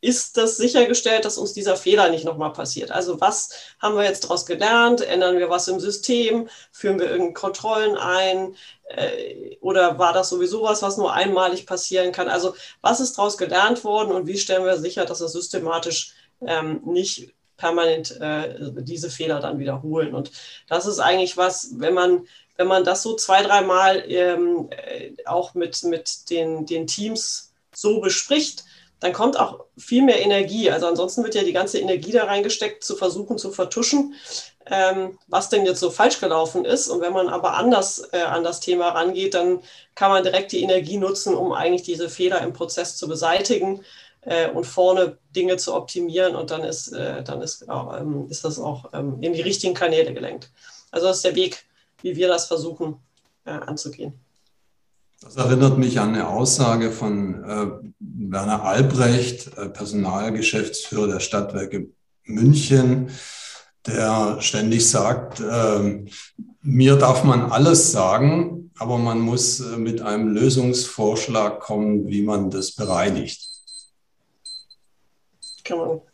ist das sichergestellt, dass uns dieser Fehler nicht nochmal passiert? Also was haben wir jetzt daraus gelernt? Ändern wir was im System? Führen wir irgendeine Kontrollen ein? Äh, oder war das sowieso was, was nur einmalig passieren kann? Also was ist daraus gelernt worden und wie stellen wir sicher, dass es systematisch ähm, nicht permanent äh, diese Fehler dann wiederholen. Und das ist eigentlich was, wenn man, wenn man das so zwei, dreimal ähm, äh, auch mit, mit den, den Teams so bespricht, dann kommt auch viel mehr Energie. Also ansonsten wird ja die ganze Energie da reingesteckt, zu versuchen zu vertuschen, ähm, was denn jetzt so falsch gelaufen ist. Und wenn man aber anders äh, an das Thema rangeht, dann kann man direkt die Energie nutzen, um eigentlich diese Fehler im Prozess zu beseitigen äh, und vorne Dinge zu optimieren und dann ist, äh, dann ist, ähm, ist das auch ähm, in die richtigen Kanäle gelenkt. Also das ist der Weg, wie wir das versuchen äh, anzugehen. Das erinnert mich an eine Aussage von äh, Werner Albrecht, äh, Personalgeschäftsführer der Stadtwerke München, der ständig sagt, äh, mir darf man alles sagen, aber man muss äh, mit einem Lösungsvorschlag kommen, wie man das bereinigt. Genau.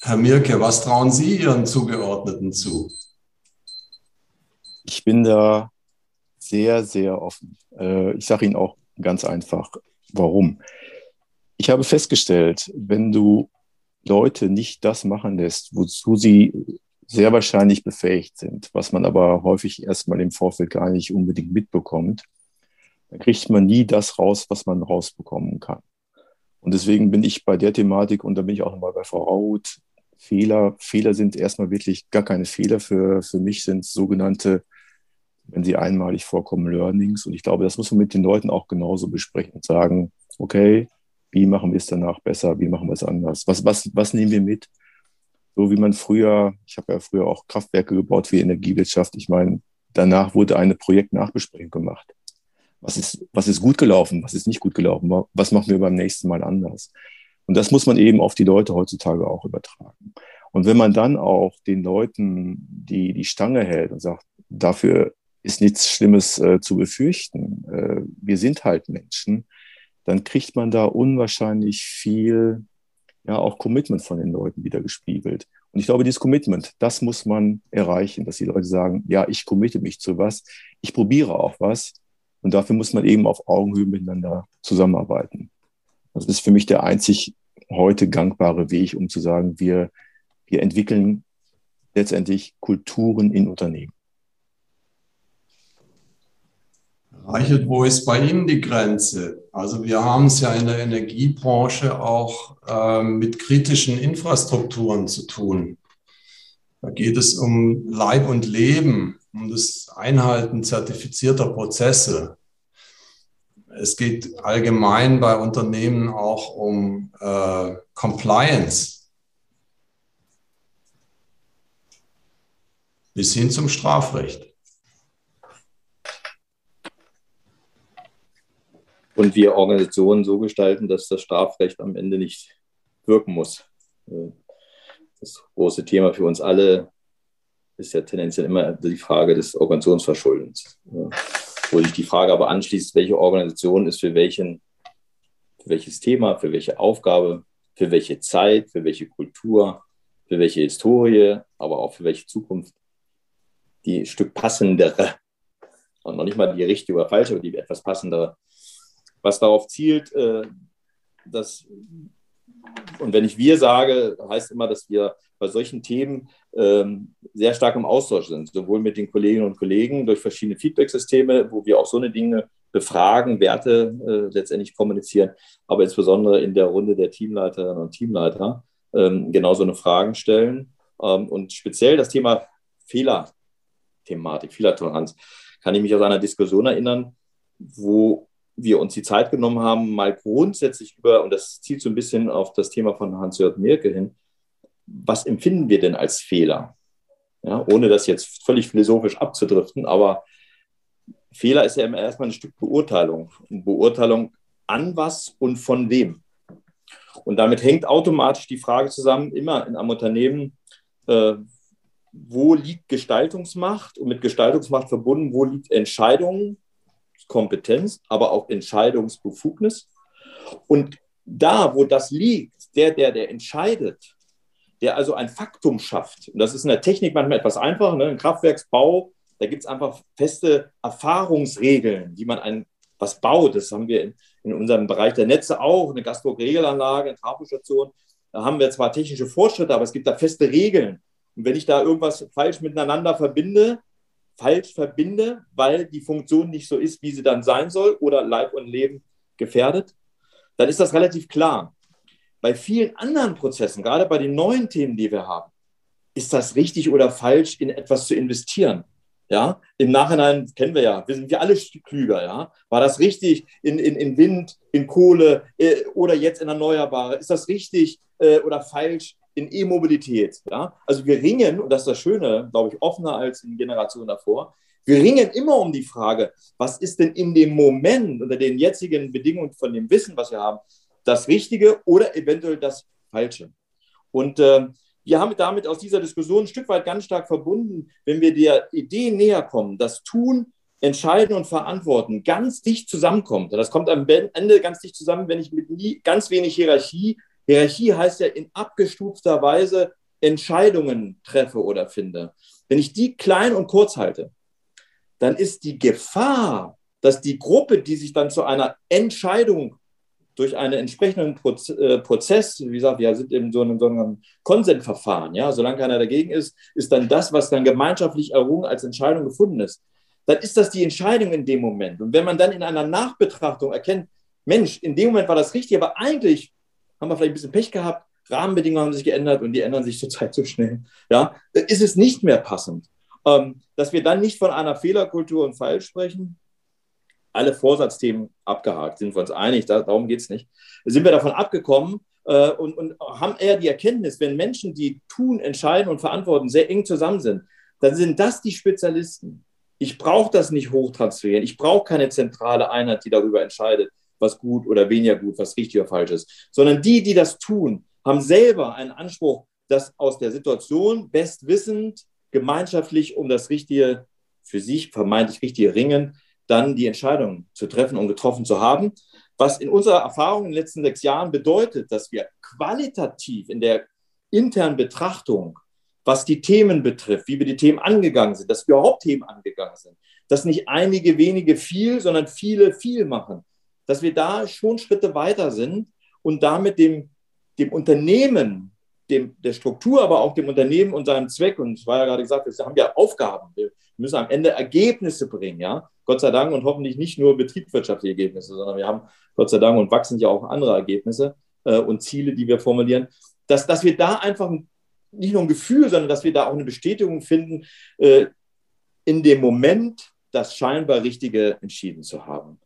Herr Mirke, was trauen Sie Ihren Zugeordneten zu? Ich bin da sehr, sehr offen. Äh, ich sage Ihnen auch ganz einfach, warum. Ich habe festgestellt, wenn du Leute nicht das machen lässt, wozu sie sehr wahrscheinlich befähigt sind, was man aber häufig erstmal im Vorfeld gar nicht unbedingt mitbekommt, dann kriegt man nie das raus, was man rausbekommen kann. Und deswegen bin ich bei der Thematik und da bin ich auch nochmal bei Frau Raut. Fehler, Fehler sind erstmal wirklich gar keine Fehler. Für, für mich sind sogenannte, wenn sie einmalig vorkommen, Learnings. Und ich glaube, das muss man mit den Leuten auch genauso besprechen und sagen, okay, wie machen wir es danach besser? Wie machen wir es anders? Was, was, was nehmen wir mit? So wie man früher, ich habe ja früher auch Kraftwerke gebaut für Energiewirtschaft. Ich meine, danach wurde eine Projektnachbesprechung gemacht was ist, was ist gut gelaufen, was ist nicht gut gelaufen, was machen wir beim nächsten Mal anders. Und das muss man eben auf die Leute heutzutage auch übertragen. Und wenn man dann auch den Leuten die, die Stange hält und sagt, dafür ist nichts Schlimmes äh, zu befürchten, äh, wir sind halt Menschen, dann kriegt man da unwahrscheinlich viel, ja, auch Commitment von den Leuten wieder gespiegelt. Und ich glaube, dieses Commitment, das muss man erreichen, dass die Leute sagen, ja, ich committe mich zu was, ich probiere auch was. Und dafür muss man eben auf Augenhöhe miteinander zusammenarbeiten. Das ist für mich der einzig heute gangbare Weg, um zu sagen, wir, wir entwickeln letztendlich Kulturen in Unternehmen. Reichelt, wo ist bei Ihnen die Grenze? Also wir haben es ja in der Energiebranche auch äh, mit kritischen Infrastrukturen zu tun. Da geht es um Leib und Leben, um das Einhalten zertifizierter Prozesse. Es geht allgemein bei Unternehmen auch um äh, Compliance bis hin zum Strafrecht. Und wir Organisationen so gestalten, dass das Strafrecht am Ende nicht wirken muss. Das große Thema für uns alle ist ja tendenziell immer die Frage des Organisationsverschuldens. Wo sich die Frage aber anschließt, welche Organisation ist für, welchen, für welches Thema, für welche Aufgabe, für welche Zeit, für welche Kultur, für welche Historie, aber auch für welche Zukunft die Stück passendere, und noch nicht mal die richtige oder falsche, aber die etwas passendere was darauf zielt, äh, dass, und wenn ich wir sage, heißt immer, dass wir bei solchen Themen ähm, sehr stark im Austausch sind, sowohl mit den Kolleginnen und Kollegen durch verschiedene Feedback-Systeme, wo wir auch so eine Dinge befragen, Werte äh, letztendlich kommunizieren, aber insbesondere in der Runde der Teamleiterinnen und Teamleiter ähm, genau so eine Fragen stellen. Ähm, und speziell das Thema Fehler-Thematik, Fehlertoleranz, kann ich mich aus einer Diskussion erinnern, wo wir uns die Zeit genommen haben, mal grundsätzlich über, und das zielt so ein bisschen auf das Thema von Hans-Jörg Mirke hin, was empfinden wir denn als Fehler? Ja, ohne das jetzt völlig philosophisch abzudriften, aber Fehler ist ja immer erstmal ein Stück Beurteilung. Beurteilung an was und von wem. Und damit hängt automatisch die Frage zusammen, immer in einem Unternehmen, äh, wo liegt Gestaltungsmacht und mit Gestaltungsmacht verbunden, wo liegt Entscheidungen Kompetenz, aber auch Entscheidungsbefugnis. Und da, wo das liegt, der, der, der entscheidet, der also ein Faktum schafft, und das ist in der Technik manchmal etwas einfacher, ne? im Kraftwerksbau, da gibt es einfach feste Erfahrungsregeln, wie man ein, was baut. Das haben wir in, in unserem Bereich der Netze auch, eine Gasdruckregelanlage, eine Trafostation. Da haben wir zwar technische Fortschritte, aber es gibt da feste Regeln. Und wenn ich da irgendwas falsch miteinander verbinde, falsch verbinde, weil die Funktion nicht so ist, wie sie dann sein soll oder Leib und Leben gefährdet, dann ist das relativ klar. Bei vielen anderen Prozessen, gerade bei den neuen Themen, die wir haben, ist das richtig oder falsch, in etwas zu investieren? Ja, im Nachhinein kennen wir ja, wir sind wir alle klüger, ja. War das richtig in, in, in Wind, in Kohle äh, oder jetzt in Erneuerbare? Ist das richtig äh, oder falsch in E-Mobilität. Ja? Also wir ringen, und das ist das Schöne, glaube ich, offener als in Generationen davor, wir ringen immer um die Frage, was ist denn in dem Moment unter den jetzigen Bedingungen von dem Wissen, was wir haben, das Richtige oder eventuell das Falsche. Und äh, wir haben damit aus dieser Diskussion ein Stück weit ganz stark verbunden, wenn wir der Idee näher kommen, das Tun, Entscheiden und Verantworten ganz dicht zusammenkommt. Das kommt am Ende ganz dicht zusammen, wenn ich mit nie, ganz wenig Hierarchie Hierarchie heißt ja in abgestufter Weise Entscheidungen treffe oder finde. Wenn ich die klein und kurz halte, dann ist die Gefahr, dass die Gruppe, die sich dann zu einer Entscheidung durch einen entsprechenden äh, Prozess, wie gesagt, wir sind in so einem, so einem Konsensverfahren, ja, solange keiner dagegen ist, ist dann das, was dann gemeinschaftlich errungen als Entscheidung gefunden ist, dann ist das die Entscheidung in dem Moment. Und wenn man dann in einer Nachbetrachtung erkennt, Mensch, in dem Moment war das richtig, aber eigentlich haben wir vielleicht ein bisschen Pech gehabt, Rahmenbedingungen haben sich geändert und die ändern sich zurzeit so schnell. Ja, ist es nicht mehr passend. Ähm, dass wir dann nicht von einer Fehlerkultur und Fall sprechen, alle Vorsatzthemen abgehakt, sind wir uns einig, da, darum geht es nicht. Sind wir davon abgekommen äh, und, und haben eher die Erkenntnis, wenn Menschen, die tun, entscheiden und verantworten, sehr eng zusammen sind, dann sind das die Spezialisten. Ich brauche das nicht hochtransferieren. Ich brauche keine zentrale Einheit, die darüber entscheidet was gut oder weniger gut, was richtig oder falsch ist, sondern die, die das tun, haben selber einen Anspruch, dass aus der Situation bestwissend gemeinschaftlich um das richtige, für sich vermeintlich richtige Ringen, dann die Entscheidung zu treffen und getroffen zu haben. Was in unserer Erfahrung in den letzten sechs Jahren bedeutet, dass wir qualitativ in der internen Betrachtung, was die Themen betrifft, wie wir die Themen angegangen sind, dass wir überhaupt Themen angegangen sind, dass nicht einige wenige viel, sondern viele viel machen, dass wir da schon Schritte weiter sind und damit dem, dem Unternehmen dem, der Struktur, aber auch dem Unternehmen und seinem Zweck. Und es war ja gerade gesagt, wir haben ja Aufgaben. Wir müssen am Ende Ergebnisse bringen, ja. Gott sei Dank und hoffentlich nicht nur betriebswirtschaftliche Ergebnisse, sondern wir haben Gott sei Dank und wachsen ja auch andere Ergebnisse äh, und Ziele, die wir formulieren, dass, dass wir da einfach nicht nur ein Gefühl, sondern dass wir da auch eine Bestätigung finden, äh, in dem Moment das scheinbar Richtige entschieden zu haben.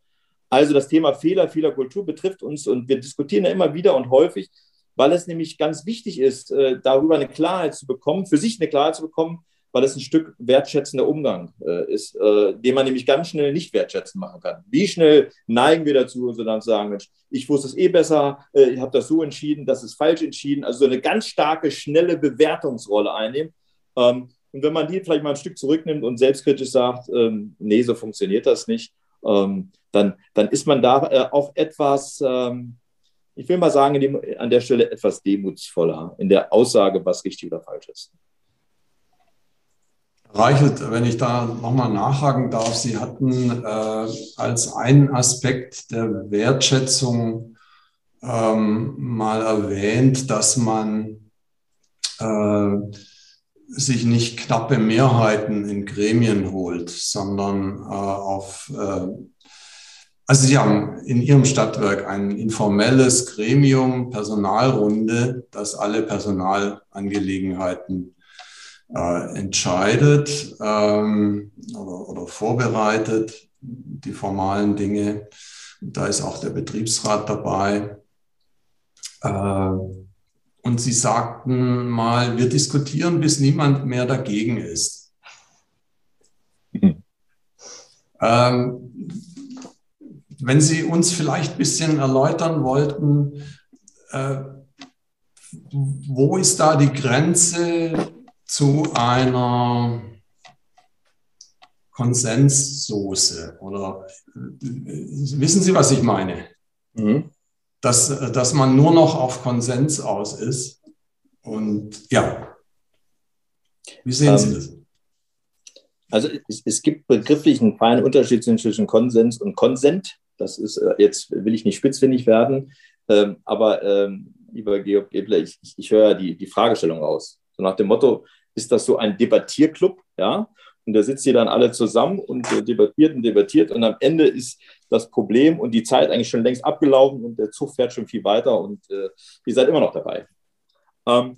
Also das Thema Fehler, Fehlerkultur betrifft uns und wir diskutieren ja immer wieder und häufig, weil es nämlich ganz wichtig ist, äh, darüber eine Klarheit zu bekommen, für sich eine Klarheit zu bekommen, weil es ein Stück wertschätzender Umgang äh, ist, äh, den man nämlich ganz schnell nicht wertschätzend machen kann. Wie schnell neigen wir dazu, so dann zu sagen, Mensch, ich wusste es eh besser, ich habe das so entschieden, das ist falsch entschieden. Also so eine ganz starke, schnelle Bewertungsrolle einnehmen. Ähm, und wenn man die vielleicht mal ein Stück zurücknimmt und selbstkritisch sagt, ähm, nee, so funktioniert das nicht, ähm, dann, dann ist man da äh, auch etwas, ähm, ich will mal sagen, dem, an der Stelle etwas demutsvoller in der Aussage, was richtig oder falsch ist. Reichelt, wenn ich da nochmal nachhaken darf, Sie hatten äh, als einen Aspekt der Wertschätzung ähm, mal erwähnt, dass man äh, sich nicht knappe Mehrheiten in Gremien holt, sondern äh, auf äh, also Sie haben in Ihrem Stadtwerk ein informelles Gremium, Personalrunde, das alle Personalangelegenheiten äh, entscheidet ähm, oder, oder, vorbereitet, die formalen Dinge. Da ist auch der Betriebsrat dabei. Äh, und Sie sagten mal, wir diskutieren, bis niemand mehr dagegen ist. Mhm. Ähm, wenn Sie uns vielleicht ein bisschen erläutern wollten, äh, wo ist da die Grenze zu einer Konsenssoße? Oder äh, wissen Sie, was ich meine? Mhm. Dass, dass man nur noch auf Konsens aus ist. Und ja, wie sehen ähm, Sie das? Also es, es, gibt begrifflich einen feinen Unterschied zwischen Konsens und Konsent. Das ist, äh, jetzt will ich nicht spitzfindig werden, ähm, aber ähm, lieber Georg Gebler, ich, ich höre die, die Fragestellung raus. So nach dem Motto, ist das so ein Debattierclub, ja? Und da sitzt ihr dann alle zusammen und äh, debattiert und debattiert und am Ende ist das Problem und die Zeit eigentlich schon längst abgelaufen und der Zug fährt schon viel weiter und äh, ihr seid immer noch dabei. Ähm,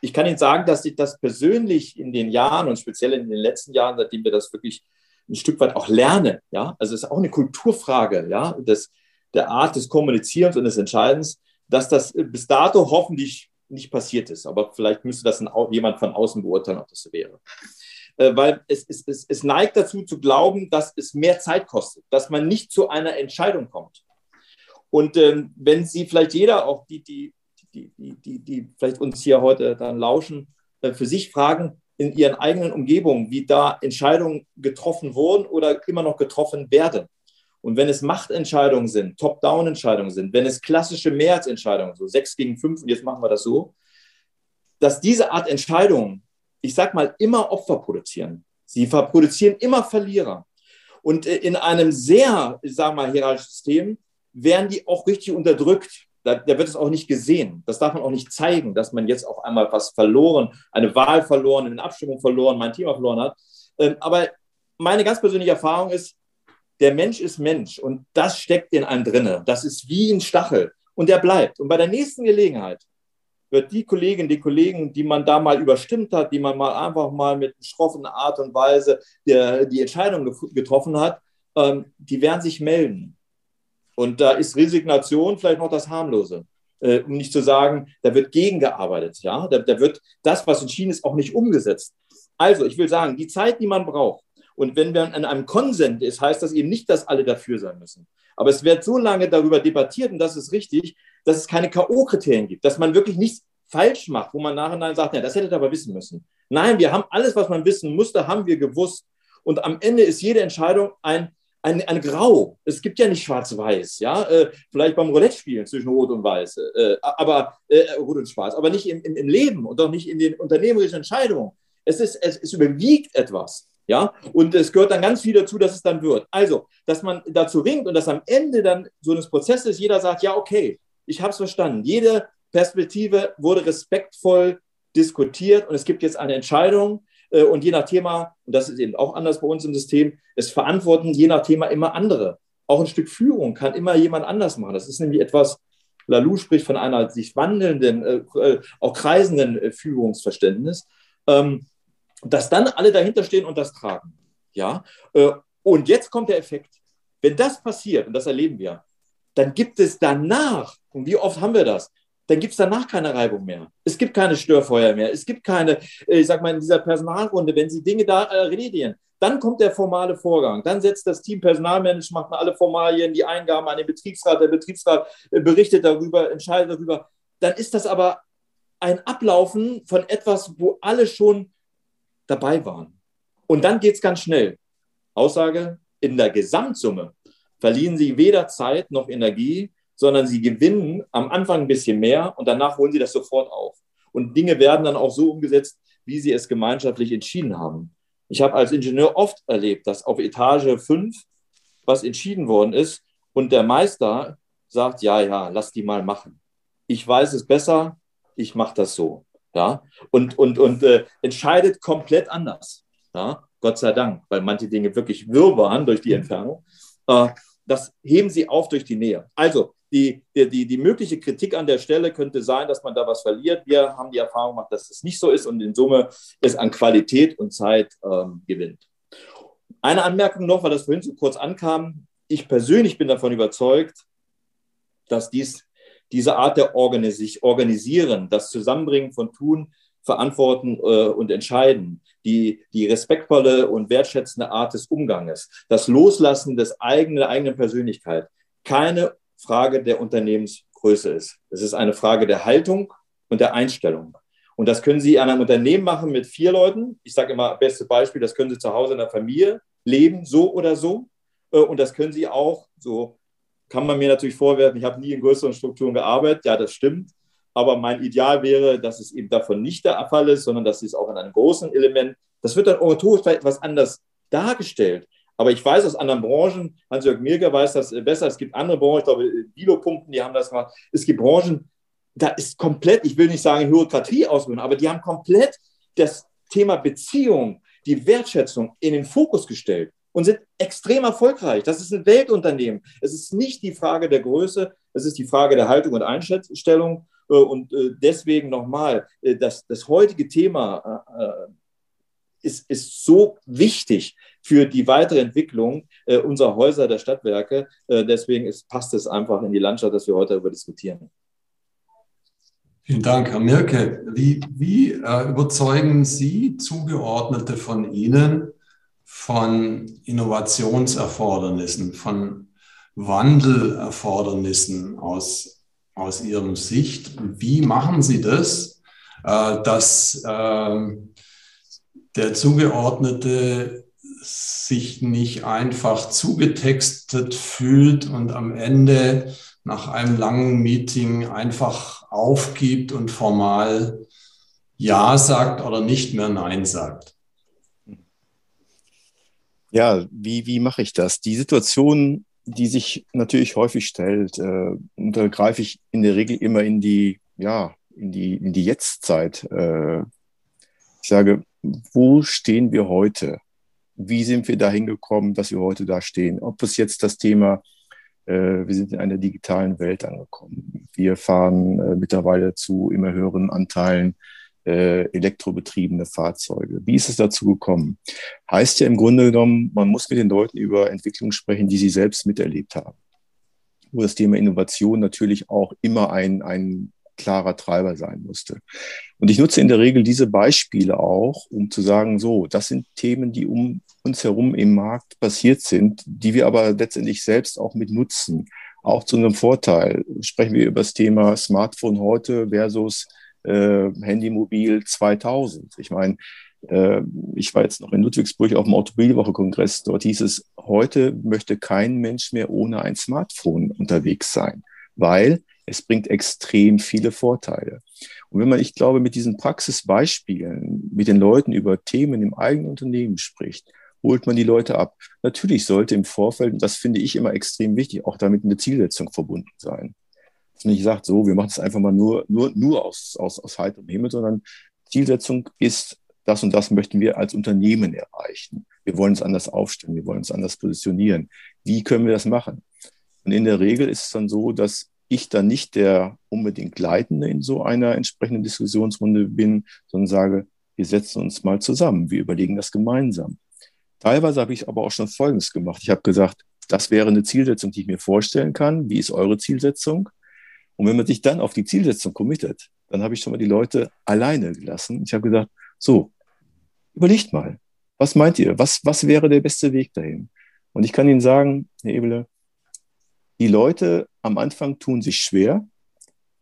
ich kann Ihnen sagen, dass ich das persönlich in den Jahren und speziell in den letzten Jahren, seitdem wir das wirklich ein Stück weit auch lernen. Ja? Also es ist auch eine Kulturfrage ja? des, der Art des Kommunizierens und des Entscheidens, dass das bis dato hoffentlich nicht passiert ist. Aber vielleicht müsste das jemand von außen beurteilen, ob das so wäre. Äh, weil es, es, es, es neigt dazu zu glauben, dass es mehr Zeit kostet, dass man nicht zu einer Entscheidung kommt. Und ähm, wenn Sie vielleicht jeder, auch die, die, die, die, die, vielleicht uns hier heute dann lauschen, äh, für sich fragen, in ihren eigenen Umgebungen, wie da Entscheidungen getroffen wurden oder immer noch getroffen werden. Und wenn es Machtentscheidungen sind, Top-Down-Entscheidungen sind, wenn es klassische Mehrheitsentscheidungen, so sechs gegen fünf, und jetzt machen wir das so, dass diese Art Entscheidungen, ich sag mal, immer Opfer produzieren. Sie produzieren immer Verlierer. Und äh, in einem sehr, ich sag mal, hierarchischen System werden die auch richtig unterdrückt da, da, wird es auch nicht gesehen. Das darf man auch nicht zeigen, dass man jetzt auf einmal was verloren, eine Wahl verloren, eine Abstimmung verloren, mein Thema verloren hat. Ähm, aber meine ganz persönliche Erfahrung ist, der Mensch ist Mensch und das steckt in einem drinne. Das ist wie ein Stachel und der bleibt. Und bei der nächsten Gelegenheit wird die Kollegin, die Kollegen, die man da mal überstimmt hat, die man mal einfach mal mit schroffen Art und Weise der, die Entscheidung getroffen hat, ähm, die werden sich melden. Und da ist Resignation vielleicht noch das Harmlose. Äh, um nicht zu sagen, da wird gegengearbeitet. Ja? Da, da wird das, was entschieden ist, auch nicht umgesetzt. Also, ich will sagen, die Zeit, die man braucht, und wenn man an einem Konsent ist, heißt das eben nicht, dass alle dafür sein müssen. Aber es wird so lange darüber debattiert, und das ist richtig, dass es keine K.O.-Kriterien gibt, dass man wirklich nicht falsch macht, wo man nachher sagt, ja, das hätte ihr aber wissen müssen. Nein, wir haben alles, was man wissen musste, haben wir gewusst. Und am Ende ist jede Entscheidung ein, ein, ein Grau. Es gibt ja nicht schwarz-weiß, ja, äh, vielleicht beim Roulette-Spielen zwischen Rot und Weiß, äh, aber äh, Rot und Schwarz, aber nicht im, im, im Leben und auch nicht in den unternehmerischen Entscheidungen. Es, ist, es, es überwiegt etwas. Ja, und es gehört dann ganz viel dazu, dass es dann wird. Also, dass man dazu ringt und dass am Ende dann so eines Prozesses jeder sagt, ja, okay, ich habe es verstanden. Jede Perspektive wurde respektvoll diskutiert und es gibt jetzt eine Entscheidung. Äh, und je nach Thema, und das ist eben auch anders bei uns im System, es verantworten je nach Thema immer andere. Auch ein Stück Führung kann immer jemand anders machen. Das ist nämlich etwas, Lalou spricht von einer sich wandelnden, äh, äh auch kreisenden Führungsverständnis. Ähm, dass dann alle dahinter stehen und das tragen. Ja? Äh, und jetzt kommt der Effekt. Wenn das passiert, und das erleben wir, dann gibt es danach, und wie oft haben wir das, dann gibt es danach keine Reibung mehr. Es gibt keine Störfeuer mehr. Es gibt keine, äh, ich sag mal, in dieser Personalrunde, wenn Sie Dinge da äh, erledigen, dann kommt der formale Vorgang. Dann setzt das Team Personalmanagement, macht alle Formalien, die Eingaben an den Betriebsrat. Der Betriebsrat berichtet darüber, entscheidet darüber. Dann ist das aber ein Ablaufen von etwas, wo alle schon dabei waren. Und dann geht es ganz schnell. Aussage, in der Gesamtsumme verlieren sie weder Zeit noch Energie, sondern sie gewinnen am Anfang ein bisschen mehr und danach holen sie das sofort auf. Und Dinge werden dann auch so umgesetzt, wie sie es gemeinschaftlich entschieden haben. Ich habe als Ingenieur oft erlebt, dass auf Etage 5 was entschieden worden ist und der Meister sagt, ja, ja, lass die mal machen. Ich weiß es besser, ich mache das so ja, und, und, und äh, entscheidet komplett anders. Ja, Gott sei Dank, weil manche Dinge wirklich wirr waren durch die Entfernung. Äh, das heben sie auf durch die Nähe. Also, die, die, die mögliche Kritik an der Stelle könnte sein, dass man da was verliert. Wir haben die Erfahrung gemacht, dass es nicht so ist und in Summe es an Qualität und Zeit ähm, gewinnt. Eine Anmerkung noch, weil das vorhin so kurz ankam. Ich persönlich bin davon überzeugt, dass dies diese Art der Organis Organisieren, das Zusammenbringen von Tun, Verantworten äh, und Entscheiden, die, die respektvolle und wertschätzende Art des Umganges, das Loslassen des eigenen, der eigenen Persönlichkeit keine Frage der Unternehmensgröße ist. Es ist eine Frage der Haltung und der Einstellung. Und das können Sie an einem Unternehmen machen mit vier Leuten. Ich sage immer, beste Beispiel, das können Sie zu Hause in der Familie leben, so oder so. Äh, und das können Sie auch so kann man mir natürlich vorwerfen, ich habe nie in größeren Strukturen gearbeitet. Ja, das stimmt. Aber mein Ideal wäre, dass es eben davon nicht der Fall ist, sondern dass es auch in einem großen Element, das wird dann oratorisch vielleicht etwas anders dargestellt. Aber ich weiß aus anderen Branchen, Hans-Jörg Mirger weiß das besser, es gibt andere Branchen, ich glaube, Bilopumpen, die haben das gemacht. Es gibt Branchen, da ist komplett, ich will nicht sagen Bürokratie ausgeübt, aber die haben komplett das Thema Beziehung, die Wertschätzung in den Fokus gestellt und sind extrem erfolgreich. Das ist ein Weltunternehmen. Es ist nicht die Frage der Größe, es ist die Frage der Haltung und Einstellung. Äh, und äh, deswegen nochmal, äh, das, das heutige Thema ist, ist so wichtig für die weitere Entwicklung unserer Häuser der Stadtwerke. Deswegen ist, passt es einfach in die Landschaft, dass wir heute darüber diskutieren. Vielen Dank, Herr Mirke. Wie, wie überzeugen Sie Zugeordnete von Ihnen, von Innovationserfordernissen, von Wandelerfordernissen aus, aus Ihrem Sicht. Wie machen Sie das, äh, dass äh, der Zugeordnete sich nicht einfach zugetextet fühlt und am Ende nach einem langen Meeting einfach aufgibt und formal Ja sagt oder nicht mehr Nein sagt? Ja, wie, wie mache ich das? Die Situation, die sich natürlich häufig stellt, äh, da greife ich in der Regel immer in die, ja, in die, in die Jetztzeit. Äh, ich sage, wo stehen wir heute? Wie sind wir dahin gekommen, dass wir heute da stehen? Ob es jetzt das Thema, äh, wir sind in einer digitalen Welt angekommen. Wir fahren äh, mittlerweile zu immer höheren Anteilen äh, elektrobetriebene Fahrzeuge. Wie ist es dazu gekommen? Heißt ja im Grunde genommen, man muss mit den Leuten über Entwicklungen sprechen, die sie selbst miterlebt haben. Wo das Thema Innovation natürlich auch immer ein, ein klarer Treiber sein musste. Und ich nutze in der Regel diese Beispiele auch, um zu sagen, so, das sind Themen, die um uns herum im Markt passiert sind, die wir aber letztendlich selbst auch mit nutzen. Auch zu einem Vorteil. Sprechen wir über das Thema Smartphone heute versus äh, Handy Mobil 2000. Ich meine, äh, ich war jetzt noch in Ludwigsburg auf dem Automobilwoche-Kongress. Dort hieß es, heute möchte kein Mensch mehr ohne ein Smartphone unterwegs sein, weil es bringt extrem viele Vorteile. Und wenn man, ich glaube, mit diesen Praxisbeispielen mit den Leuten über Themen im eigenen Unternehmen spricht, holt man die Leute ab. Natürlich sollte im Vorfeld, und das finde ich immer extrem wichtig, auch damit eine Zielsetzung verbunden sein. Nicht sagt, so, wir machen es einfach mal nur, nur, nur aus, aus, aus heiterem Himmel, sondern Zielsetzung ist, das und das möchten wir als Unternehmen erreichen. Wir wollen uns anders aufstellen, wir wollen uns anders positionieren. Wie können wir das machen? Und in der Regel ist es dann so, dass ich dann nicht der unbedingt Leitende in so einer entsprechenden Diskussionsrunde bin, sondern sage, wir setzen uns mal zusammen, wir überlegen das gemeinsam. Teilweise habe ich aber auch schon Folgendes gemacht. Ich habe gesagt, das wäre eine Zielsetzung, die ich mir vorstellen kann. Wie ist eure Zielsetzung? Und wenn man sich dann auf die Zielsetzung committet, dann habe ich schon mal die Leute alleine gelassen. Ich habe gesagt, so, überlegt mal, was meint ihr? Was, was wäre der beste Weg dahin? Und ich kann Ihnen sagen, Herr Ebele, die Leute am Anfang tun sich schwer,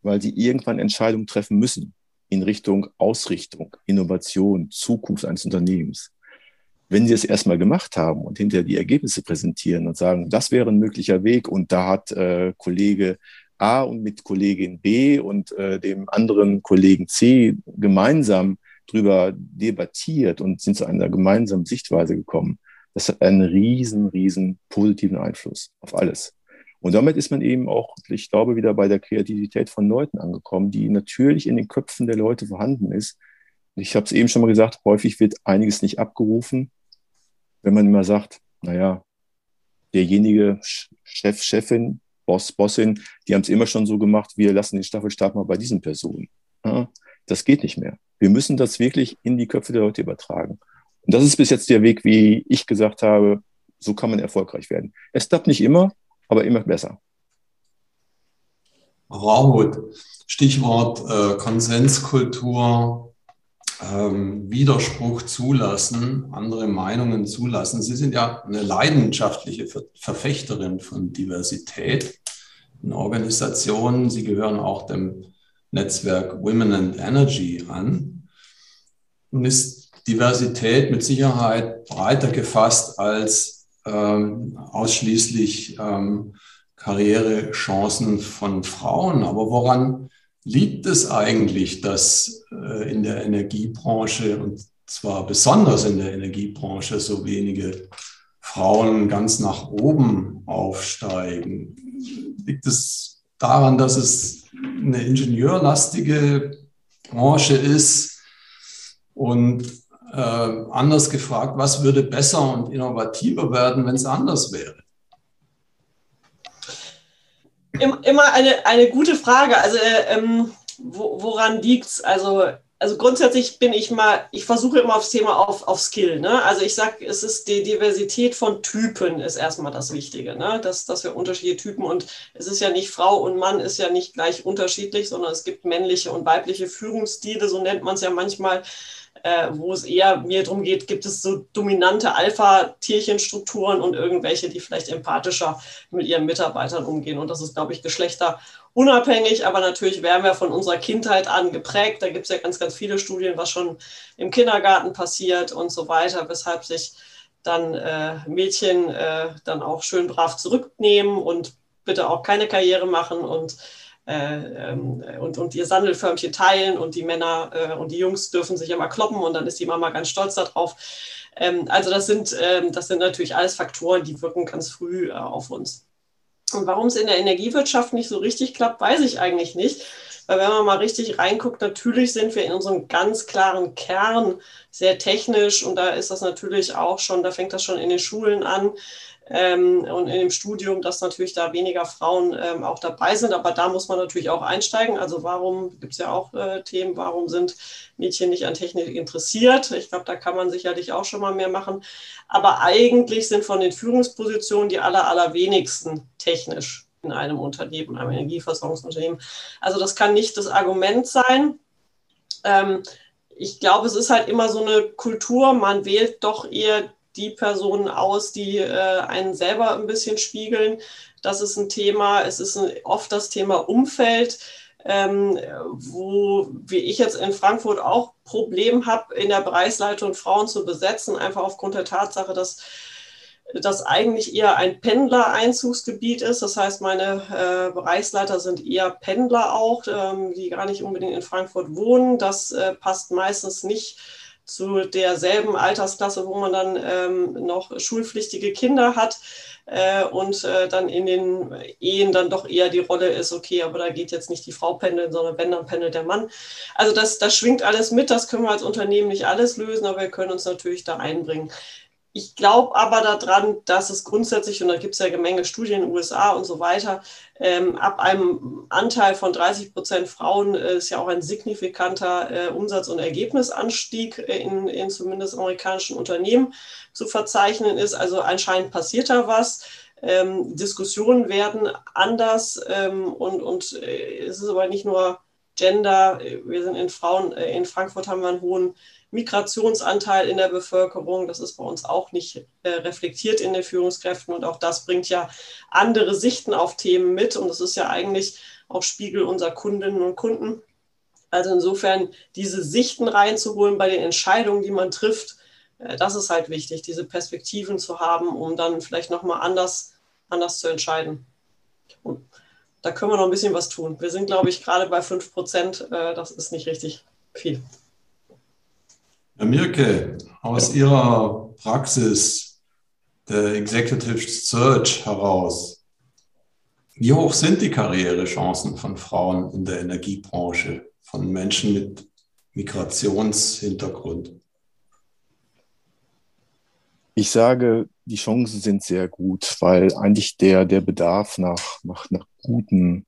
weil sie irgendwann Entscheidungen treffen müssen in Richtung Ausrichtung, Innovation, Zukunft eines Unternehmens. Wenn sie es erstmal gemacht haben und hinterher die Ergebnisse präsentieren und sagen, das wäre ein möglicher Weg und da hat äh, Kollege A und mit Kollegin B und äh, dem anderen Kollegen C gemeinsam drüber debattiert und sind zu einer gemeinsamen Sichtweise gekommen, das hat einen riesen, riesen positiven Einfluss auf alles. Und damit ist man eben auch, ich glaube, wieder bei der Kreativität von Leuten angekommen, die natürlich in den Köpfen der Leute vorhanden ist. Ich habe es eben schon mal gesagt, häufig wird einiges nicht abgerufen, wenn man immer sagt, naja, derjenige Chef, Chefin, Boss, Bossin, die haben es immer schon so gemacht, wir lassen den Staffelstab mal bei diesen Personen. Ja, das geht nicht mehr. Wir müssen das wirklich in die Köpfe der Leute übertragen. Und das ist bis jetzt der Weg, wie ich gesagt habe, so kann man erfolgreich werden. Es klappt nicht immer, aber immer besser. Rahut, Stichwort äh, Konsenskultur, ähm, Widerspruch zulassen, andere Meinungen zulassen. Sie sind ja eine leidenschaftliche Ver Verfechterin von Diversität in Organisationen. Sie gehören auch dem Netzwerk Women and Energy an. Und ist Diversität mit Sicherheit breiter gefasst als ähm, ausschließlich ähm, Karrierechancen von Frauen. Aber woran liegt es eigentlich, dass äh, in der Energiebranche und zwar besonders in der Energiebranche so wenige Frauen ganz nach oben aufsteigen? Liegt es daran, dass es eine ingenieurlastige Branche ist und äh, anders gefragt, was würde besser und innovativer werden, wenn es anders wäre? Immer eine, eine gute Frage. Also äh, ähm, woran liegt es? Also, also grundsätzlich bin ich mal, ich versuche immer aufs Thema auf, auf Skill. Ne? Also ich sage, es ist die Diversität von Typen ist erstmal das Wichtige, ne? dass, dass wir unterschiedliche Typen und es ist ja nicht Frau und Mann ist ja nicht gleich unterschiedlich, sondern es gibt männliche und weibliche Führungsstile, so nennt man es ja manchmal äh, wo es eher mir darum geht, gibt es so dominante Alpha-Tierchenstrukturen und irgendwelche, die vielleicht empathischer mit ihren Mitarbeitern umgehen. Und das ist, glaube ich, geschlechterunabhängig, aber natürlich werden wir von unserer Kindheit an geprägt. Da gibt es ja ganz, ganz viele Studien, was schon im Kindergarten passiert und so weiter, weshalb sich dann äh, Mädchen äh, dann auch schön brav zurücknehmen und bitte auch keine Karriere machen und äh, ähm, und, und ihr Sandelförmchen teilen und die Männer äh, und die Jungs dürfen sich immer kloppen und dann ist die Mama ganz stolz darauf. Ähm, also das sind, ähm, das sind natürlich alles Faktoren, die wirken ganz früh äh, auf uns. Und warum es in der Energiewirtschaft nicht so richtig klappt, weiß ich eigentlich nicht. Weil wenn man mal richtig reinguckt, natürlich sind wir in unserem ganz klaren Kern sehr technisch und da ist das natürlich auch schon, da fängt das schon in den Schulen an ähm, und in dem Studium, dass natürlich da weniger Frauen ähm, auch dabei sind. Aber da muss man natürlich auch einsteigen. Also warum gibt es ja auch äh, Themen, warum sind Mädchen nicht an Technik interessiert? Ich glaube, da kann man sicherlich auch schon mal mehr machen. Aber eigentlich sind von den Führungspositionen die aller, allerwenigsten technisch in einem Unternehmen, einem Energieversorgungsunternehmen. Also das kann nicht das Argument sein. Ähm, ich glaube, es ist halt immer so eine Kultur, man wählt doch eher die Personen aus, die äh, einen selber ein bisschen spiegeln. Das ist ein Thema. Es ist ein, oft das Thema Umfeld. ähm, wo, wie ich jetzt in Frankfurt auch Problem habe, in der Bereichsleitung Frauen zu besetzen, einfach aufgrund der Tatsache, dass das eigentlich eher ein Pendlereinzugsgebiet ist. Das heißt, meine äh, Bereichsleiter sind eher Pendler auch, ähm, die gar nicht unbedingt in Frankfurt wohnen. Das äh, passt meistens nicht zu derselben Altersklasse, wo man dann ähm, noch schulpflichtige Kinder hat äh, und äh, dann in den Ehen dann doch eher die Rolle ist, okay, aber da geht jetzt nicht die Frau pendeln, sondern wenn, dann pendelt der Mann. Also das, das schwingt alles mit, das können wir als Unternehmen nicht alles lösen, aber wir können uns natürlich da einbringen. Ich glaube aber daran, dass es grundsätzlich, und da gibt es ja Menge Studien in den USA und so weiter, ähm, ab einem Anteil von 30 Prozent Frauen äh, ist ja auch ein signifikanter äh, Umsatz- und Ergebnisanstieg in, in zumindest amerikanischen Unternehmen zu verzeichnen ist. Also anscheinend passiert da was. Ähm, Diskussionen werden anders ähm, und, und äh, es ist aber nicht nur Gender. Wir sind in Frauen, äh, in Frankfurt haben wir einen hohen Migrationsanteil in der Bevölkerung. Das ist bei uns auch nicht äh, reflektiert in den Führungskräften. Und auch das bringt ja andere Sichten auf Themen mit. Und das ist ja eigentlich auch Spiegel unserer Kundinnen und Kunden. Also insofern diese Sichten reinzuholen bei den Entscheidungen, die man trifft, äh, das ist halt wichtig, diese Perspektiven zu haben, um dann vielleicht nochmal anders, anders zu entscheiden. Und da können wir noch ein bisschen was tun. Wir sind, glaube ich, gerade bei 5 Prozent. Äh, das ist nicht richtig viel. Herr Mirke, aus Ihrer Praxis der Executive Search heraus, wie hoch sind die Karrierechancen von Frauen in der Energiebranche, von Menschen mit Migrationshintergrund? Ich sage, die Chancen sind sehr gut, weil eigentlich der, der Bedarf nach, nach, nach guten